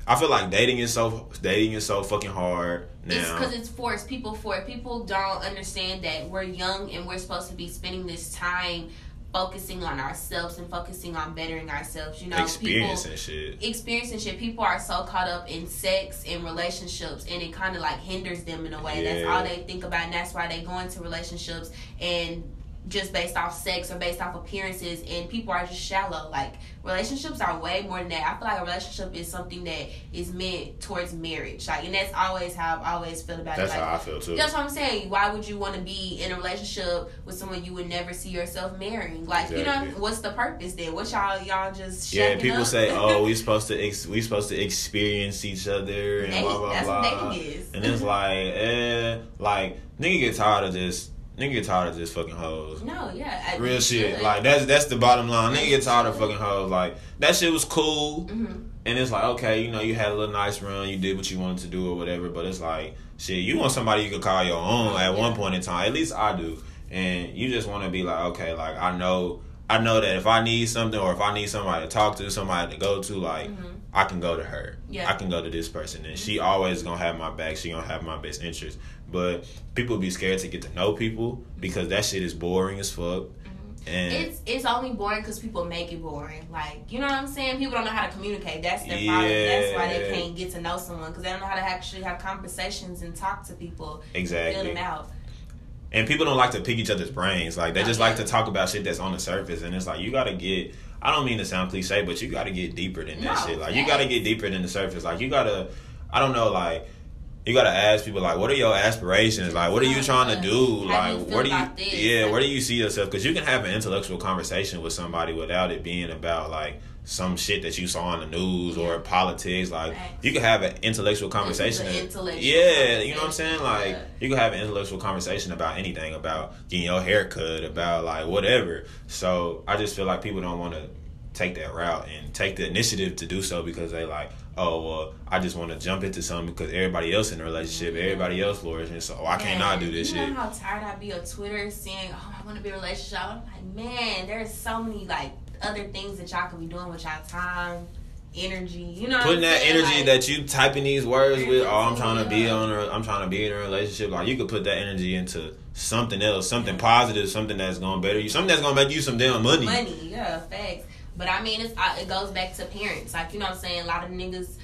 I feel like dating is so dating is so fucking hard It's now. because it's forced. People for it. People don't understand that we're young and we're supposed to be spending this time focusing on ourselves and focusing on bettering ourselves. You know, Experiencing people, shit. experiencing shit. People are so caught up in sex and relationships, and it kind of like hinders them in a way. That's all they think about, and that's why they go into relationships and just based off sex or based off appearances, and people are just shallow. Like relationships are way more than that. I feel like a relationship is something that is meant towards marriage. Like, and that's always how I've always felt about That's it. Like, how I feel too. that's what I'm saying. Why would you want to be in a relationship with someone you would never see yourself marrying? Like, you know, what's the purpose then? What y'all y'all just Yeah, people up? say, [LAUGHS] "Oh, we supposed to ex- we supposed to experience each other and Date, blah blah that's blah." what dating is. And it's like, eh, like nigga get tired of this. Nigga get tired of this fucking hoes. no, yeah, I- Real shit. Like that's that's the bottom line. Nigga get tired of fucking hoes. Like that shit was cool. Mhm. And it's like, okay, you know, you had a little nice run, you did what you wanted to do or whatever, but it's like, shit, you want somebody you could call your own at one point in time. At least I do. And you just want to be like, okay, like I know, I know that if I need something or if I need somebody to talk to, somebody to go to, like I can go to her. Yeah. I can go to this person, and she always gonna have my back. She gonna have my best interest. But people be scared to get to know people because that shit is boring as fuck. Mm-hmm. And It's it's only boring because people make it boring. Like you know what I'm saying? People don't know how to communicate. That's their problem. That's why they can't get to know someone because they don't know how to actually have conversations and talk to people. Exactly. Feel them out. And people don't like to pick each other's brains. Like they oh, just yeah. like to talk about shit that's on the surface. And it's like you gotta get I don't mean to sound cliche, but you gotta get deeper than that No, shit. Like you gotta get deeper than the surface. Like you gotta I don't know, like you gotta ask people like, what are your aspirations? Like, what are you trying to do? How Like, where do you, this? yeah, where do you see yourself? Because you can have an intellectual conversation with somebody without it being about like some shit that you saw on the news or politics. Like, you can have an intellectual conversation. an intellectual yeah, you know what I'm saying? Like, you can have an intellectual conversation about anything, about getting your hair cut, about like whatever. So I just feel like people don't want to take that route and take the initiative to do so because they like, oh well, I just want to jump into something because everybody else in a relationship, mm-hmm. everybody else flourishing, so I can't not do this you shit? know how tired I'd be of Twitter saying, "Oh, I want to be in a relationship." I'm like, man, there's so many like other things that y'all could be doing with y'all time, energy. You know, Putting that energy Like, that you typing these words with, oh, I'm trying to be on, a, I'm trying to be in a relationship. Like you could put that energy into something else, something positive, something that's gonna better you, something that's gonna make you some damn money. money, yeah, facts. But I mean, it's it goes back to parents. Like you know, what I'm saying a lot of niggas.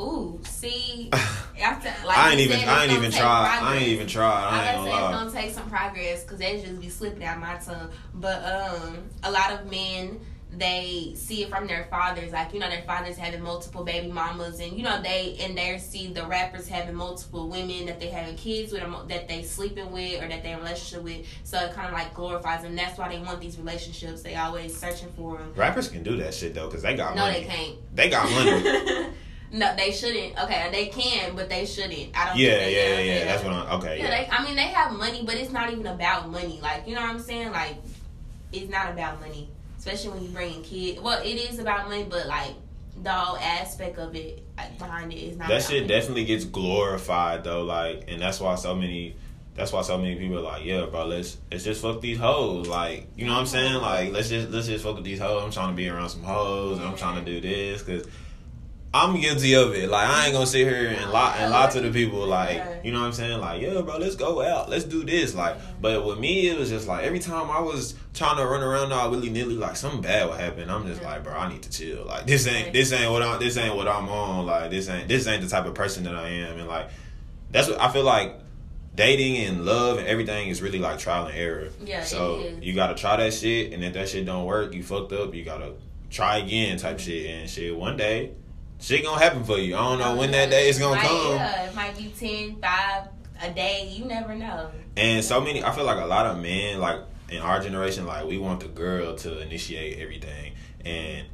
Ooh, see, [LAUGHS] after like I ain't even, said, I ain't even take try, I ain't even try. I I ain't gonna say it's lie. gonna take some progress because they just be slipping out my tongue. But um, a lot of men they see it from their fathers, like you know their fathers having multiple baby mamas, and you know they and they see the rappers having multiple women that they having kids with, or that they sleeping with, or that they in relationship with. So it kind of like glorifies them. That's why they want these relationships. They always searching for them. Rappers can do that shit though, cause they got No, money. No, they can't. They got money. [LAUGHS] no, they shouldn't. Okay, they can, but they shouldn't. I don't. yeah, yeah, yeah. That's what I'm. Okay, Yeah, yeah. they, I mean, they have money, but it's not even about money. Like, you know what I'm saying? Like, it's not about money, especially when you bring in kids. Well, it is about money, but like the whole aspect of it like, behind it is not. that shit money. definitely gets glorified though, like, and that's why so many. That's why so many people are like, yeah, bro, let's let's just fuck these hoes. Like, you know what I'm saying? Like, let's just let's just fuck with these hoes. I'm trying to be around some hoes. and I'm trying to do this because I'm guilty of it. Like, I ain't gonna sit here and lie and lie to the people. Like, you know what I'm saying? Like, yeah, bro, let's go out. Let's do this. Like, but with me, it was just like every time I was trying to run around all willy nilly, like something bad would happen. I'm just like, bro, I need to chill. Like, this ain't this ain't what I'm this ain't what I'm on. Like, this ain't this ain't the type of person that I am. And like, that's what I feel like. Dating and love and everything is really like trial and error. Yeah, So you gotta try that shit, and if that shit don't work, you fucked up. You gotta try again, type shit, and shit. One day, shit gonna happen for you. I don't know when that day is gonna come. Yeah, it might be 10, 5 a day. You never know. And so many, I feel like a lot of men, like in our generation, like we want the girl to initiate everything, and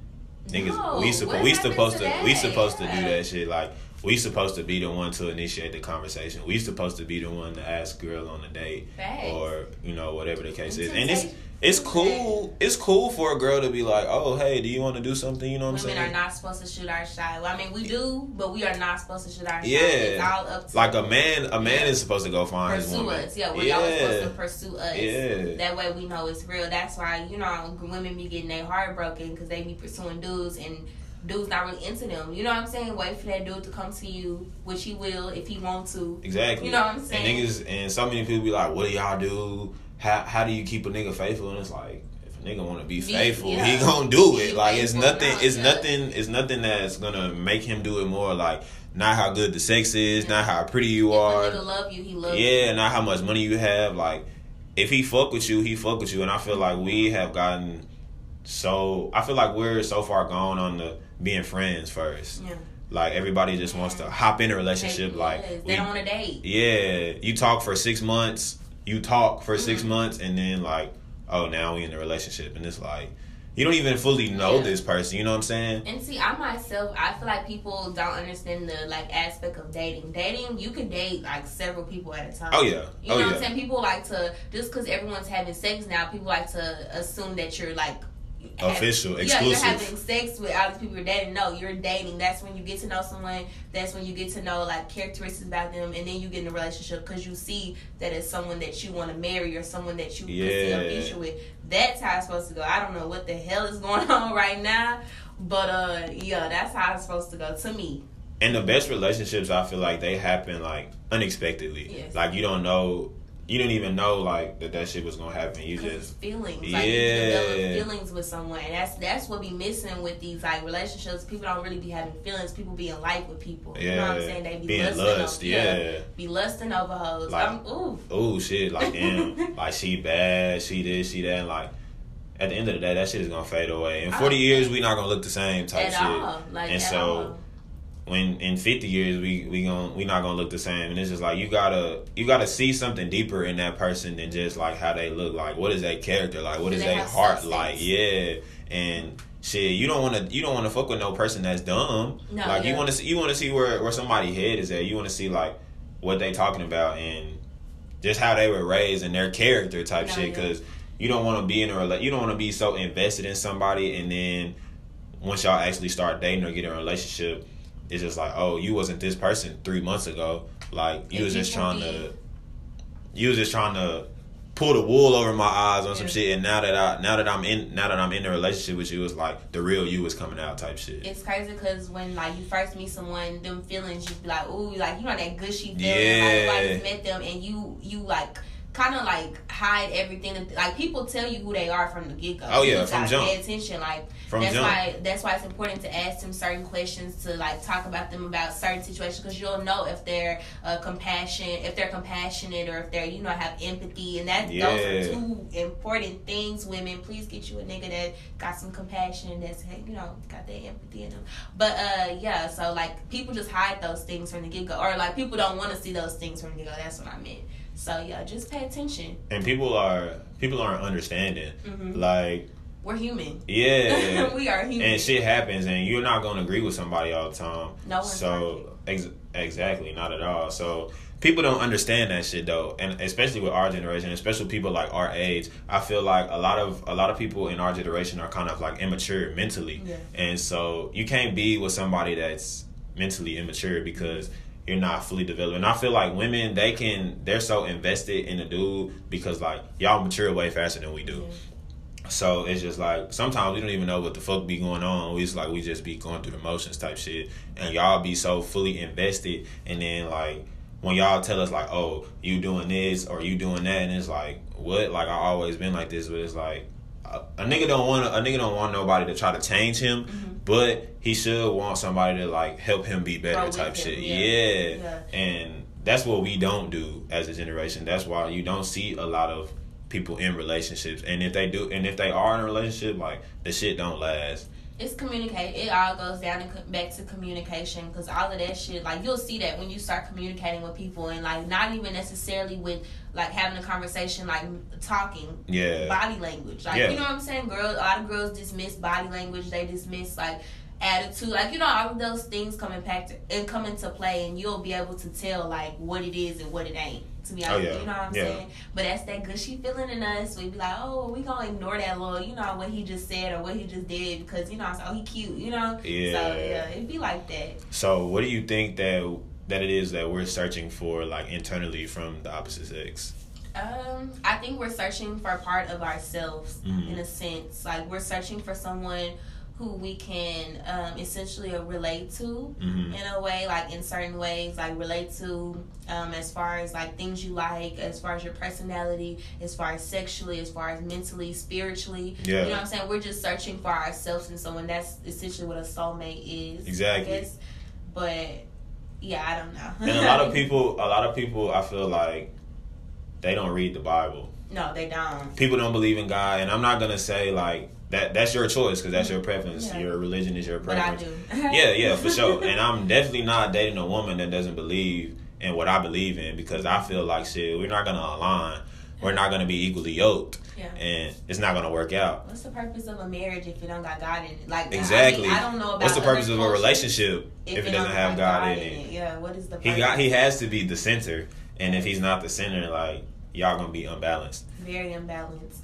niggas, No, we supposed we supposed to to, we supposed to do that shit. Like we supposed to be the one to initiate the conversation. We supposed to be the one to ask girl on a date, Facts. or you know whatever the case is. And it's it's cool. It's cool for a girl to be like, oh hey, do you want to do something? You know what I'm saying? Women are not supposed to shoot our shot. Well, I mean, we do, but we are not supposed to shoot our Yeah. shot. It's all up to like a man, a man Yeah. is supposed to go find his pursue woman. us. Yeah, we're always supposed to pursue us. Yeah. That way we know it's real. That's why you know women be getting their heart broken because they be pursuing dudes and dudes not really into them. You know what I'm saying? Wait for that dude to come to you, which he will if he want to. Exactly. You know what I'm saying? And niggas and so many people be like, "What do y'all do? How how do you keep a nigga faithful?" And it's like, if a nigga want to be Be- faithful, yeah. he gonna do Be it. Like it's nothing. It's yeah. nothing. It's nothing that's gonna make him do it more. Like not how good the sex is, not how pretty you If are. nigga love you, he love you. Yeah, not how much money you have. Like, if he fuck with you, he fuck with you. And I feel like we have gotten so. I feel like we're so far gone on the being friends first. Yeah. Like everybody just wants to hop in a relationship. Yes, Like they we- don't want to date. yeah, you talk for six months. You talk for 6 Mm-hmm. months, and then like, oh, now we in a relationship, and it's like you don't even fully know Yeah. this person. You know what I'm saying? And see, I myself, I feel like people don't understand the like aspect of dating. Dating, you can date like several people at a time. Oh yeah, You know oh what. I'm saying? People like to just because everyone's having sex now, people like to assume that you're like Official, Yeah, exclusive. you're having sex with all these people you're dating. No, you're dating. That's when you get to know someone. That's when you get to know like characteristics about them, and then you get in a relationship because you see that it's someone that you want to marry or someone that you can see a with. That's how it's supposed to go. I don't know what the hell is going [LAUGHS] on right now, but uh, yeah, that's how it's supposed to go to me. And the best relationships, I feel like they happen like unexpectedly. Yes. Like you don't know, you didn't even know like that that shit was gonna happen. You just feelings. Like Yeah. you develop feelings with someone. And that's that's what be missing with these like relationships. People don't really be having feelings. People be in life with people. You know what I'm Yeah. saying? They be Being lusting lust, over, yeah. Be lusting over hoes. Like- I'm, ooh. oh shit, like damn, [LAUGHS] like she bad, she this, she that, like. At the end of the day, that shit is gonna fade away. In forty years, we not gonna look the same type At shit. all. Like and so, all. When in 50 years we we gon' we not gonna look the same. And it's just like you gotta you gotta see something deeper in that person than just like how they look. Like what is that character? Like what is Do is they their heart substance? like? Yeah. And shit you don't want to you don't want to fuck with no person that's dumb. No, like you want to see you want to see where where somebody head is at. You want to see like what they talking about and just how they were raised and their character type No, shit. yeah. because you don't want to be in a rela- you don't want to be so invested in somebody and then once y'all actually start dating or get in a relationship it's just like oh you wasn't this person three months ago. Like you was just trying be- to you was just trying to pull the wool over my eyes on some shit. And now that I now that I'm in now that I'm in a relationship with you it's like the real you is coming out type shit. It's crazy because when like you first meet someone, them feelings you be like, ooh, like you know that gushy feeling. Yeah. Like you just met them and you you like kind of like hide everything. Like people tell you who they are from the get go. Oh, yeah, you from jump. Pay attention. Like From that's jump. why that's why it's important to ask them certain questions to like talk about them about certain situations because you'll know if they're uh, compassion, if they're compassionate or if they're you know have empathy and that those are two important things. Women, please get you a nigga that got some compassion. and That's you know got that empathy in them. But uh yeah, so like people just hide those things from the get go, or like people don't want to see those things from the get go. That's what I meant. So yeah, just pay attention. and people are people aren't understanding Mhm. like We're human. yeah [LAUGHS] we are human. and shit happens and you're not gonna agree with somebody all the time No one's so ex- exactly not at all so people don't understand that shit though and especially with our generation especially people like our age i feel like a lot of a lot of people in our generation are kind of like immature mentally Yeah. and so you can't be with somebody that's mentally immature because you're not fully developed. And i feel like women they can they're so invested in a dude because like y'all mature way faster than we do. So it's just like sometimes we don't even know what the fuck be going on. We just like we just be going through the motions type shit, and y'all be so fully invested, and then like when y'all tell us like, oh, you doing this or you doing that, and it's like what? Like I always been like this, but it's like a, nigga don't want a nigga don't want nobody to try to change him, mm-hmm. but he should want somebody to like help him be better oh, Grow with type him, shit. yeah. yeah, Yeah. and that's what we don't do as a generation. That's why you don't see a lot of people in relationships. And if they do, and if they are in a relationship, like the shit don't last. It's communicate. It all goes down and co- back to communication because all of that shit, like you'll see that when you start communicating with people and like not even necessarily with like having a conversation, like talking, Yeah. body language. Like Yeah. you know what I'm saying? Girls, a lot of girls dismiss body language. They dismiss like attitude. Like you know, all of those things come impact and come into play, and you'll be able to tell like what it is and what it ain't. To be honest, Oh, yeah. you know what I'm Yeah. saying? But that's that gushy feeling in us. We be like, oh, we gonna ignore that little, you know, what he just said or what he just did because you know, so, oh, he cute, you know. Yeah. So yeah, it'd be like that. So, what do you think that that it is that we're searching for, like internally from the opposite sex? Um, I think we're searching for a part of ourselves Mhm. in a sense. Like we're searching for someone who we can um, essentially relate to Mhm. in a way, like in certain ways, like relate to um, as far as like things you like, as far as your personality, as far as sexually, as far as mentally, spiritually. Yeah. You know what I'm saying? We're just searching for ourselves and someone. That's essentially what a soulmate is. Exactly. I guess. But yeah, I don't know. And a lot of [LAUGHS] people, a lot of people, I feel like they don't read the Bible. no, they don't. People don't believe in God, and I'm not gonna say like that. That's your choice because that's your mm-hmm. preference. Yeah. Your religion is your But I preference. do. [LAUGHS] yeah, yeah, for sure. And I'm definitely not dating a woman that doesn't believe in what I believe in because I feel like shit. We're not gonna align. We're not gonna be equally yoked, Yeah. and it's not gonna work out. What's the purpose of a marriage if you don't got God in it? Like Exactly. I, mean, I don't know about What's the purpose of a relationship if, it doesn't have God in it? Yeah, what is the He got. He has to be the center, and if he's not the center, like y'all gonna be unbalanced. very imbalanced.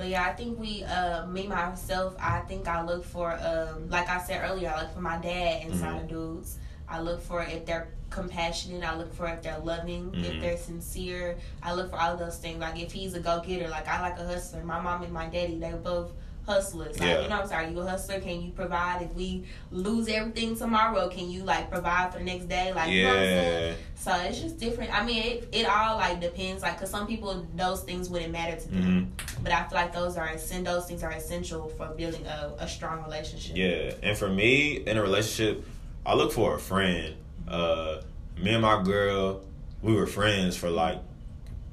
But yeah, I think we, uh, me myself, I think I look for, um, like I said earlier, I look for my dad inside Mhm. of dudes. I look for if they're compassionate. I look for if they're loving, if Mhm. they're sincere. I look for all those things. Like if he's a go getter, like I like a hustler. My mom and my daddy, they're both hustlers. Like Yeah. you know, what I'm sorry, you a hustler. Can you provide if we lose everything tomorrow? Can you like provide for the next day? Like you know what I'm? Yeah. So it's just different. I mean, it, it all like depends. Like, cause some people those things wouldn't matter to them, hmm but I feel like those are those things are essential for building a, a strong relationship. Yeah, and for me in a relationship, I look for a friend. Uh, me and my girl, we were friends for like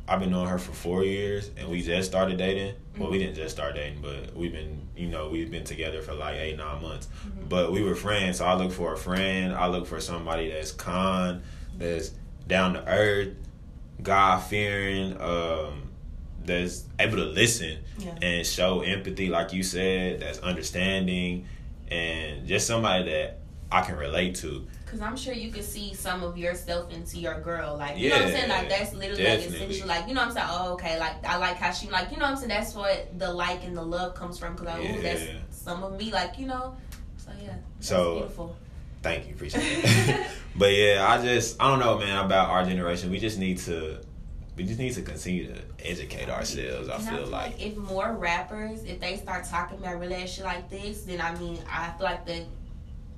I've been knowing her for four years, and we just started dating. Well, we didn't just start dating, but we've been, you know, we've been together for like eight, nine months. But we were friends, so I look for a friend. I look for somebody that's kind, that's down to earth, God fearing, um, that's able to listen Yeah. and show empathy, like you said, that's understanding, and just somebody that I can relate to. Cause I'm sure you could see some of yourself into your girl, like you know what I'm saying. Like that's literally like essential. Like you know what I'm saying. Oh, okay. Like I like how she like you know what I'm saying. That's what the like and the love comes from. Cause like, ooh, that's some of me. Like you know. So yeah. So- beautiful. Thank you, appreciate [LAUGHS] it. [LAUGHS] but yeah, I just I don't know, man, about our generation. We just need to we just need to continue to educate ourselves. I And feel like if more rappers, if they start talking about real shit like this, then I mean, I feel like that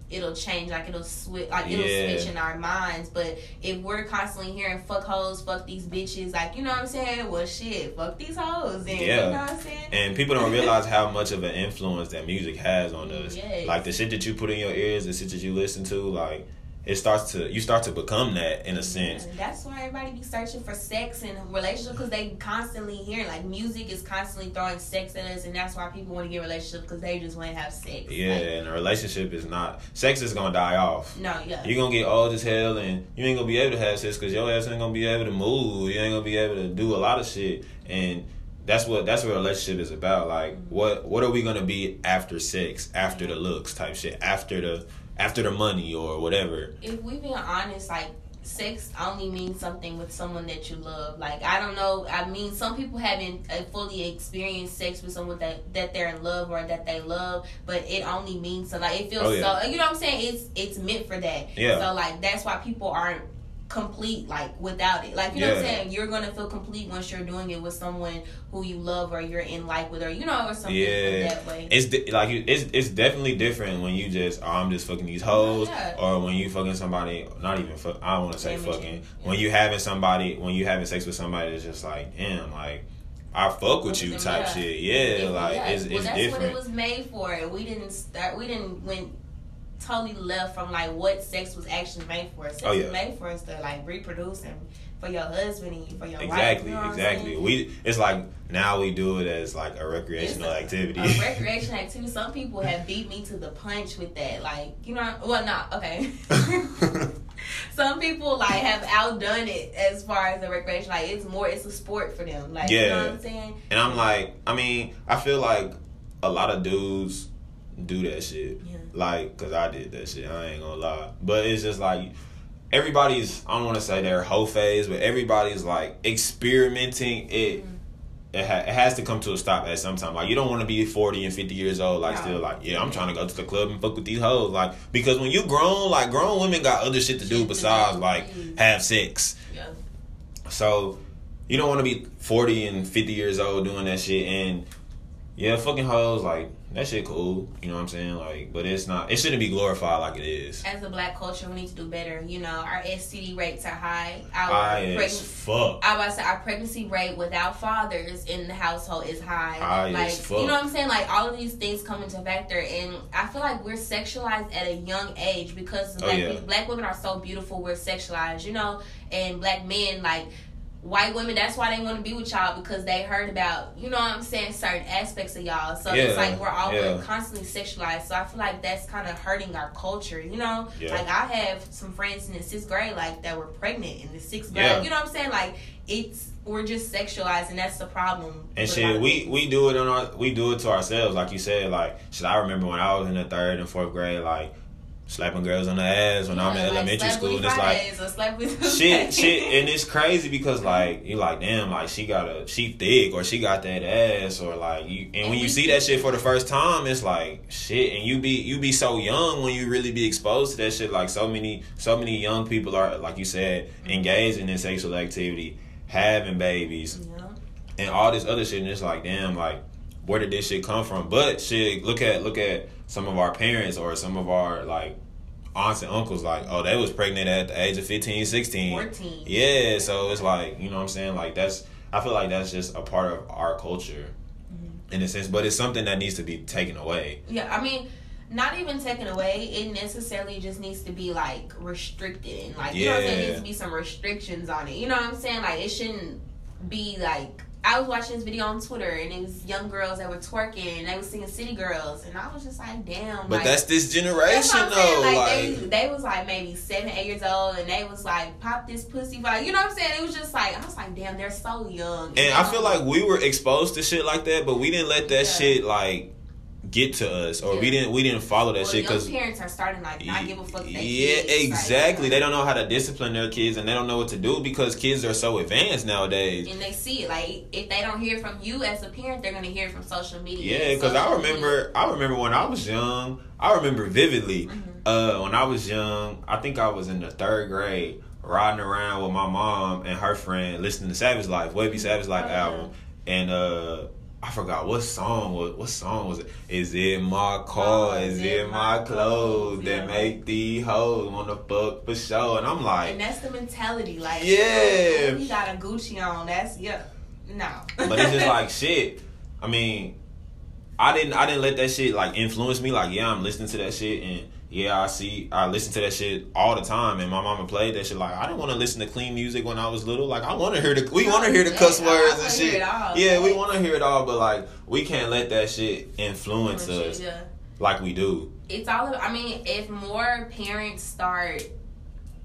it'll change, like it'll switch, like it'll Yeah. switch in our minds. But if we're constantly hearing "fuck hoes," "fuck these bitches," like you know what I'm saying? Well, shit, fuck these hoes, and you know what I'm saying? and people don't realize how [LAUGHS] much of an influence that music has on us. Yes. Like the shit that you put in your ears, the shit that you listen to, like it starts to you start to become that in a sense. And that's why everybody be searching for sex and relationship because they constantly hearing like music is constantly throwing sex at us, and that's why people want to get relationships because they just want to have sex. Yeah, Like, and a relationship is not sex is gonna die off. no, yeah. You're gonna get old as hell, and you ain't gonna be able to have sex because your ass ain't gonna be able to move. You ain't gonna be able to do a lot of shit, and that's what that's what a relationship is about. Like, what what are we gonna be after sex, after the looks type shit, after the after the money or whatever. if we being honest, like sex only means something with someone that you love. Like I don't know. I mean, some people haven't uh, fully experienced sex with someone that that they're in love or that they love, but it only means so. Like it feels Oh, yeah. so. You know what I'm saying? It's it's meant for that. Yeah. So like that's why people aren't complete like without it like you know what i'm saying you're gonna feel complete once you're doing it with someone who you love or you're in like with or you know or something Yeah. that way It's di- like you- it's it's definitely different when you just oh, I'm just fucking these hoes, Yeah. or when you fucking somebody. Not even fuck. I don't want to say Damaging. fucking. Yeah. When you having somebody, when you having sex with somebody, that's just like damn, like I fuck with you type yeah. shit. Yeah, Yeah, like yeah. it's well, it's that's different. what it was made for. It. We didn't start. We didn't went totally left from like what sex was actually made for. Sex Oh, yeah. was made for us to like reproduce and for your husband and for your wife. Exactly, you know I'm exactly. We it's like now we do it as like a recreational a- activity. A [LAUGHS] recreation activity. Some people have beat me to the punch with that. Like, you know, well, not okay. [LAUGHS] Some people like have outdone it as far as the recreation. Like, it's more, it's a sport for them. Like, you know Yeah. what I'm saying? and I'm like, I mean, I feel like a lot of dudes do that shit. Yeah. Like, cause I did that shit. I ain't gonna lie, but it's just like everybody's. I don't want to say they're whole phase, but everybody's like experimenting. It Mm-hmm. it, ha- it has to come to a stop at some time. Like you don't want to be forty and fifty years old, like No. still like yeah, I'm trying to go to the club and fuck with these hoes, like because when you grown, like grown women got other shit to do besides like have sex. Yeah. So you don't want to be 40 and 50 years old doing that shit. And yeah, fucking hoes, like, that shit cool. You know what I'm saying? Like, but it's not. It shouldn't be glorified like it is. As a black culture, we need to do better. You know, our STD rates are high. Our High as fuck. I was say our pregnancy rate without fathers in the household is high. High like as fuck. you know what I'm saying? Like all of these things come into factor and I feel like we're sexualized at a young age because Oh, black, yeah. black women are so beautiful, we're sexualized, you know, and black men like white women that's why they want to be with y'all because they heard about you know what i'm saying certain aspects of y'all so Yeah, it's like we're all yeah. constantly sexualized so i feel like that's kind of hurting our culture you know Yeah. like i have some friends in the sixth grade like that were pregnant in the sixth grade you know what i'm saying like it's we're just sexualized and that's the problem And with a lot shit, we we do it on our we do it to ourselves, like you said. Like should I remember when I was in the third and fourth grade, like slapping girls on the ass when I'm in like, elementary school. with It's like or slap with [LAUGHS] shit, shit, and it's crazy because like you're like damn, like she got a she thick or she got that ass or like you, and, And when you see that shit for the first time, it's like shit, and you be you be so young when you really be exposed to that shit. Like so many so many young people are like you said mm-hmm. engaging in sexual activity, having babies, Yeah. and all this other shit, and it's like damn, like where did this shit come from? But shit, look at look at some of our parents or some of our like aunts and uncles like oh they was pregnant at the age of 15 16 14 yeah so it's like you know what i'm saying like that's i feel like that's just a part of our culture Mm-hmm. in a sense but it's something that needs to be taken away Yeah, I mean, not even taken away. It necessarily just needs to be like restricted and like you know what I'm saying. There needs to be some restrictions on it. You know what I'm saying? Like it shouldn't be like. I was watching this video on Twitter and it was young girls that were twerking and they were singing City Girls and I was just like, damn. but like, that's this generation what though Like, like, they, they was like maybe seven, eight years old, and they was like, "Pop this pussy," like you know what I'm saying. It was just like I was like, "Damn, they're so young." and i feel like we were exposed to shit like that but we didn't let that Yeah. shit like get to us or we didn't we didn't follow that well, shit because parents are starting like not give a fuck. Yeah, kids. Like, exactly. They don't know how to discipline their kids, and they don't know what to do because kids are so advanced nowadays. and they see it. Like if they don't hear from you as a parent, they're gonna hear from social media. Yeah, because I remember, I remember when I was young. I remember vividly Mm-hmm. uh, when I was young. I think I was in the third grade, riding around with my mom and her friend, listening to Savage Life, Webbie Savage Life Oh, album, and uh, I forgot what song was. What song was it? Is it my car? Oh, is it my clothes Yeah. that make the hoes wanna fuck for sure? And I'm like, And that's the mentality. Like Yeah. we got a Gucci on. That's yeah, no. but it's just like [LAUGHS] shit. I mean, I didn't I didn't let that shit like influence me. Like, yeah, I'm listening to that shit and yeah, I see I listen to that shit all the time and my mama played that shit like I didn't want to listen to clean music when I was little. Like I want to hear the we want to hear the cuss words and hear shit. it all. Yeah, we want to hear it all, but like we can't let that shit influence us like we do. It's all. About, I mean, if more parents start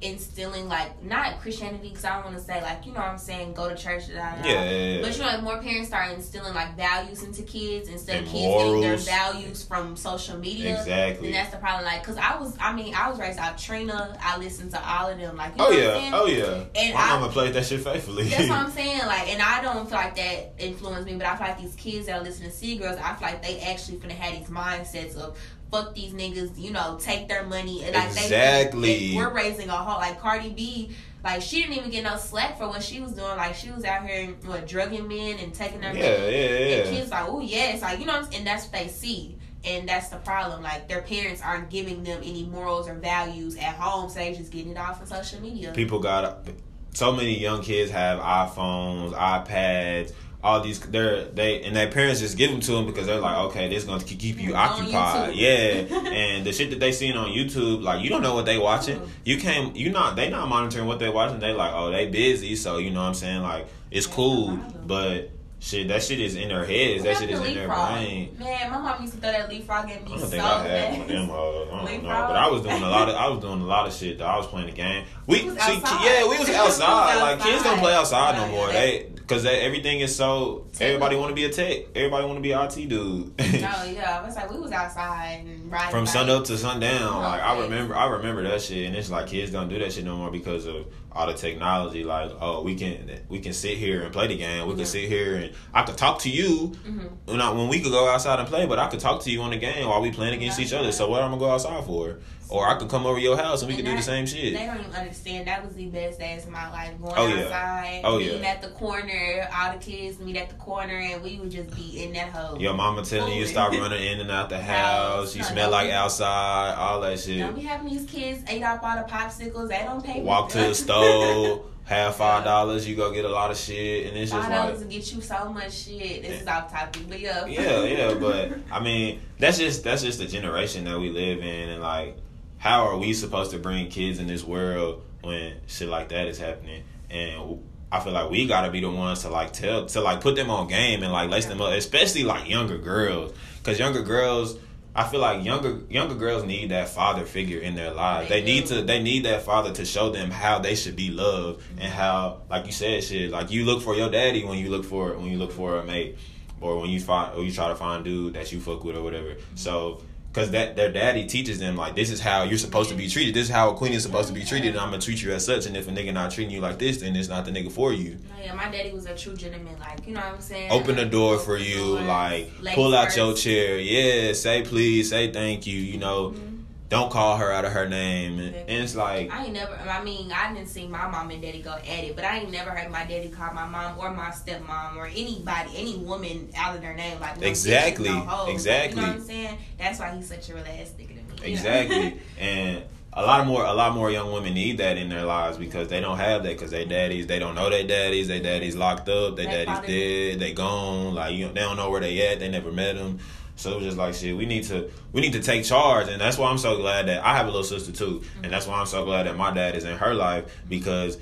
instilling like not Christianity, because I don't want to say like you know what I'm saying go to church. Da, da, da. Yeah, yeah, yeah. But you know, if more parents start instilling like values into kids instead And of kids getting their values from social media, Exactly. then that's the problem. Like, cause I was, I mean, I was raised out Trina. I listened to all of them. Like, Oh yeah, oh yeah. And my I- mama played that shit faithfully. That's what I'm [LAUGHS] saying. Like, and I don't feel like that influenced me, but I feel like these kids that are listening to City Girls, I feel like they actually finna have these mindsets of fuck these niggas, you know, take their money. And like Exactly. They, we're raising a whole like Cardi B. Like she didn't even get no slack for what she was doing. Like she was out here what drugging men and taking their yeah, money. yeah, And yeah. kids like, oh yeah, it's like you know, what I'm saying? and that's what they see. And that's the problem. Like their parents aren't giving them any morals or values at home, so they just getting it off of social media. people got so many young kids have iPhones, iPads, all these. They're they and their parents just give them to them because they're like, okay, this is gonna keep you occupied. Yeah, [LAUGHS] and the shit that they seen on YouTube, like you don't know what they watching. Uh-huh. You can't. You not. They not monitoring what they watching. They like, oh, they busy, so you know what I'm saying. Like it's cool, but shit, that shit is in their heads. That What shit is in their brain. Man, my mom used to throw that leapfrog at me I don't so think I had one of them. hoes. I don't know, but I was doing a lot of I was doing a lot of shit. Though. I was playing the game. We, We see, yeah, we [LAUGHS] was outside. like kids don't play outside outside. no more. They because everything is so. Everybody want to be a tech. Everybody want to be an IT dude. No, [LAUGHS] yeah, I was like, we was outside and riding From sun up to sundown. Like I remember, I remember that shit, and it's like kids don't do that shit no more because of all the technology. Like, oh, we can we can sit here and play the game. We can Yeah. sit here and I could talk to you Mhm. when I, when we could go outside and play, but I could talk to you on the game while we playing against each other. So what am I'm gonna go outside for? Or I could come over to your house and we And could do the same shit. They don't even understand. That was the best days of my life. Going Oh, yeah. outside, Oh, yeah. at the corner. All the kids meet at the corner, and we would just be in that hole. Your mama telling you to stop running in and out the [LAUGHS] house. You No, smell no. like outside. All that shit. Don't be having these kids ate up all the popsicles. They don't pay. Walk to the store. [LAUGHS] Have five dollars. You go get a lot of shit, and it's just Five dollars to get you so much shit. This is off topic, but yeah. yeah, yeah, but I [LAUGHS] mean, that's just that's just the generation that we live in, and like, how are we supposed to bring kids in this world when shit like that is happening? And I feel like we gotta be the ones to like tell to like put them on game and like lace them up, especially like younger girls, because younger girls. I feel like younger younger girls need that father figure in their lives. They, They need to they need that father to show them how they should be loved and how like you said shit like you look for your daddy when you look for when you look for a mate or when you find or you try to find dude that you fuck with or whatever. So because that their daddy teaches them like this is how you're supposed to be treated. This is how a queen is supposed to be treated, and I'm gonna treat you as such. And if a nigga not treating you like this, then it's not the nigga for you. Yeah, my daddy was a true gentleman. Like, you know what I'm saying? Open the door for you, like pull out first. your chair. Yeah, say please, say thank you. You know, Mm-hmm. Don't call her out of her name. And, and it's like I ain't never. I mean, I didn't see my mom and daddy go at it, but I ain't never heard my daddy call my mom or my stepmom or anybody, any woman out of their name. Like no Exactly, no hoes. exactly. You know what I'm saying? That's why he's such a real ass nigga to me. Exactly. [LAUGHS] and a lot more, a lot more young women need that in their lives because they don't have that because they daddies, they don't know their daddies. Their daddies locked up. Their They daddies dead. They gone. Like you, know, they don't know where they at. They never met them. So it's just like shit. We need to, we need to take charge, and that's why I'm so glad that I have a little sister too, and that's why I'm so glad that my dad is in her life because.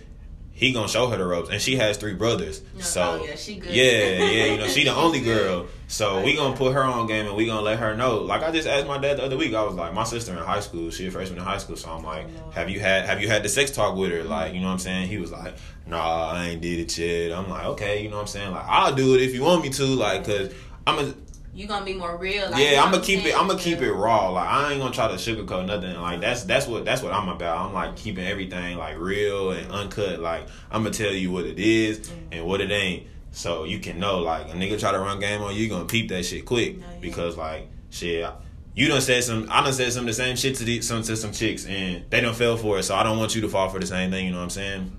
He gonna show her the ropes, and she has three brothers. No, so oh, yeah, she good. yeah, yeah, you know she the [LAUGHS] only girl. So we gonna put her on game, and we gonna let her know. Like I just asked my dad the other week, I was like, my sister in high school, she a freshman in high school, so I'm like, oh, have you had have you had the sex talk with her? Mm-hmm. Like, you know what I'm saying? He was like, nah, I ain't did it yet. I'm like, okay, you know what I'm saying? Like, I'll do it if you want me to, like, cause I'm a You gonna be more real. Like, yeah, I'm gonna keep it. I'm gonna keep it raw. Like I ain't gonna try to sugarcoat nothing. Like that's that's what that's what I'm about. I'm like keeping everything like real and uncut. Like I'm gonna tell you what it is Mm. and what it ain't, so you can know. Like a nigga try to run game on you, you gonna peep that shit quick No, yeah. because like shit. You done said some. I done said some of the same shit to some to some chicks, and they don't fell for it. So I don't want you to fall for the same thing. You know what I'm saying?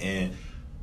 And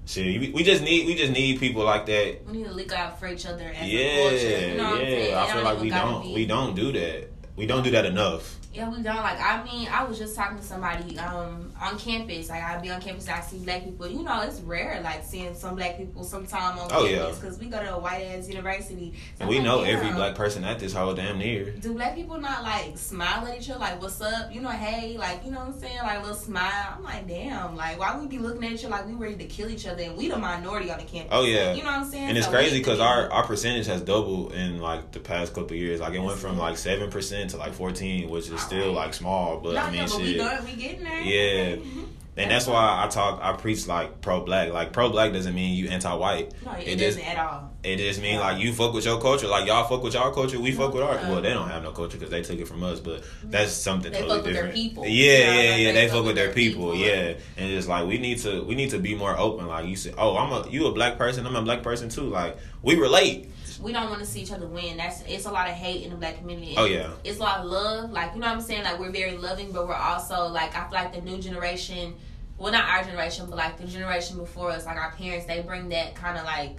shit, we, we just need we just need people like that We need to look out for each other yeah, culture. You know what I'm saying? yeah. I feel like we don't be- we don't do that. We don't do that enough. Yeah, we don't. Like, I mean, I was just talking to somebody um on campus. Like, I'd be on campus, I see black people. You know, it's rare, like, seeing some black people sometime on Oh, campus. yeah. Because we go to a white ass university. So And we I'm know like, every black person at this whole damn near. Do black people not, like, smile at each other? Like, what's up? You know, hey, like, you know what I'm saying? Like, a little smile. I'm like, damn. Like, why we be looking at each other like we ready to kill each other? And we the minority on the campus. Oh, yeah. You know what I'm saying? And it's So we crazy because our, our percentage has doubled in like the past couple years. Like it went from like seven percent to like fourteen, which is still like small. But No, I mean, yeah, but we shit. we getting there. Yeah. Mm-hmm. And that's why I talk, I preach like pro black. Like pro black doesn't mean you anti white. No, it, It doesn't just- at all. It just mean like you fuck with your culture. Like y'all fuck with y'all culture, we fuck with ours. Yeah. Well, they don't have no culture because they took it from us, but that's something They totally fuck with their different. people. Yeah, Yeah, yeah, like, yeah. they They fuck with their people. people. Yeah, and it's like we need to we need to be more open. Like you said, oh, I'm a you a black person. I'm a black person too. Like we relate. We don't want to see each other win. That's it's a lot of hate in the black community. Oh, yeah. it's a lot of love. Like you know what I'm saying. Like we're very loving, but we're also like I feel like the new generation. Well, not our generation, but like the generation before us, like our parents, they bring that kind of like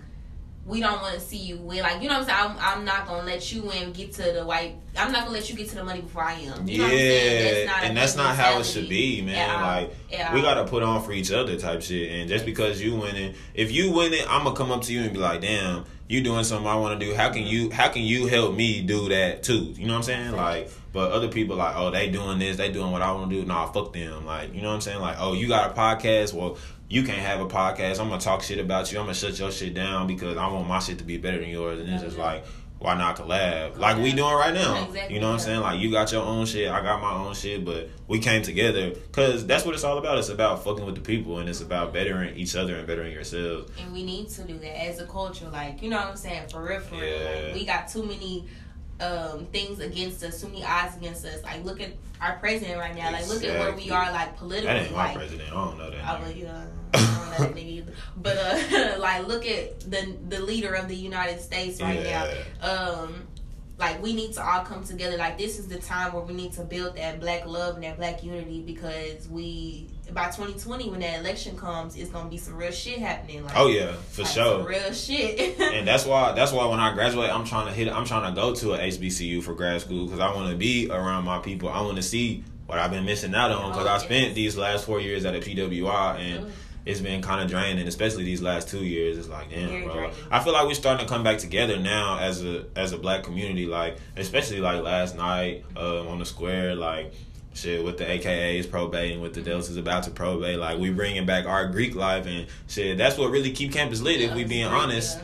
we don't want to see you win. Like you know what I'm saying. I'm, I'm not gonna let you win. Get to the white. I'm not gonna let you get to the money before I am. You know what I'm saying? Yeah, and that's not how it should be, man. Like we gotta put on for each other type shit. And just because you winning, if you winning, I'm gonna come up to you and be like, damn, you doing something I want to do. How can you? How can you help me do that too? You know what I'm saying? Like, but other people like, oh, they doing this, they doing what I want to do. Nah, fuck them. Like, you know what I'm saying? Like, oh, you got a podcast? Well. You can't have a podcast. I'm gonna talk shit about you. I'm gonna shut your shit down because I want my shit to be better than yours. And it's just like, why not collab? Like we doing right now. Exactly, You know what I'm saying? Like you got your own shit, I got my own shit, but we came together because that's what it's all about. It's about fucking with the people, and it's about mm-hmm. bettering each other and bettering yourselves. and we need to do that as a culture. Like, you know what I'm saying? For real, for real. Yeah. Like, we got too many um things against us, too many odds against us. Like, look at our president right now. Like, look at where we are, like, politically. That ain't my like, president. I don't know that. I would, yeah, I don't [LAUGHS] know that nigga either. But uh, [LAUGHS] like, look at the the leader of the United States right Yeah. now. Um, like we need to all come together. Like this is the time where we need to build that black love and that black unity because we by 2020 when that election comes, it's gonna be some real shit happening. Like, Oh yeah, for like sure. some real shit. [LAUGHS] and that's why that's why when I graduate, I'm trying to hit. I'm trying to go to a HBCU for grad school because I want to be around my people. I want to see what I've been missing out on because Oh, I spent these last four years at a PWI and. It's been kind of draining, especially these last two years. It's like, damn, Very bro. draining. I feel like we're starting to come back together now as a as a black community. Like, especially like last night um, on the square, like shit with the AKAs probating, with the Deltas is about to probate. Like, we bringing back our Greek life and shit. That's what really keep campus lit. if we being Yeah. honest.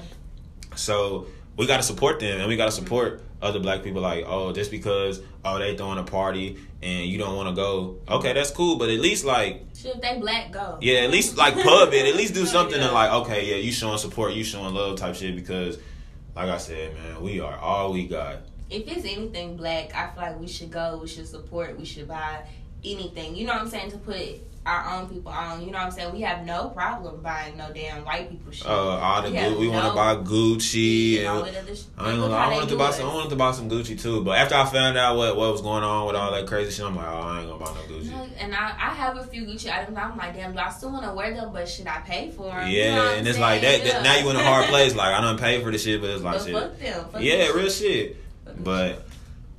So we gotta support them and we gotta support other black people like, oh, just because oh they throwing a party and you don't wanna go, okay, that's cool, but at least like Shit, if they black go. yeah, at least like pub it, at least do [LAUGHS] something Yeah. to like, okay, yeah, you showing support, you showing love type shit because like I said, man, we are all we got. If it's anything black, I feel like we should go. We should support. We should buy anything. You know what I'm saying? To put our own people on. You know what I'm saying? We have no problem buying no damn white people shit. Uh, all the We Gu- we want to buy Gucci and all and that sh- I ain't gonna lie, I wanted to buy us. some. I wanted to buy some Gucci too, but after I found out what what was going on with all that crazy shit, I'm like, oh, I ain't gonna buy no Gucci. No, And I, I have a few Gucci items. I'm like, damn, do I still want to wear them? But should I pay for them? Yeah, and it's like that, that. Now you in a hard place. Like I don't pay for the shit, but it's like But shit. fuck them. Fuck Yeah, real shit. shit. But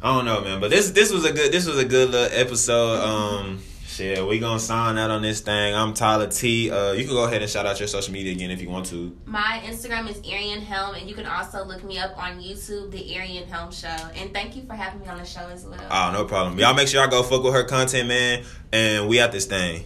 I don't know, man. But this this was a good this was a good little episode. Um, shit, we gonna sign out on this thing. I'm Tyler T. Uh, you can go ahead and shout out your social media again if you want to. My Instagram is Arian Helm, and you can also look me up on YouTube, The Arian Helm Show. And thank you for having me on the show as well. Oh, no problem. Y'all make sure y'all go fuck with her content, man. And we at this thing.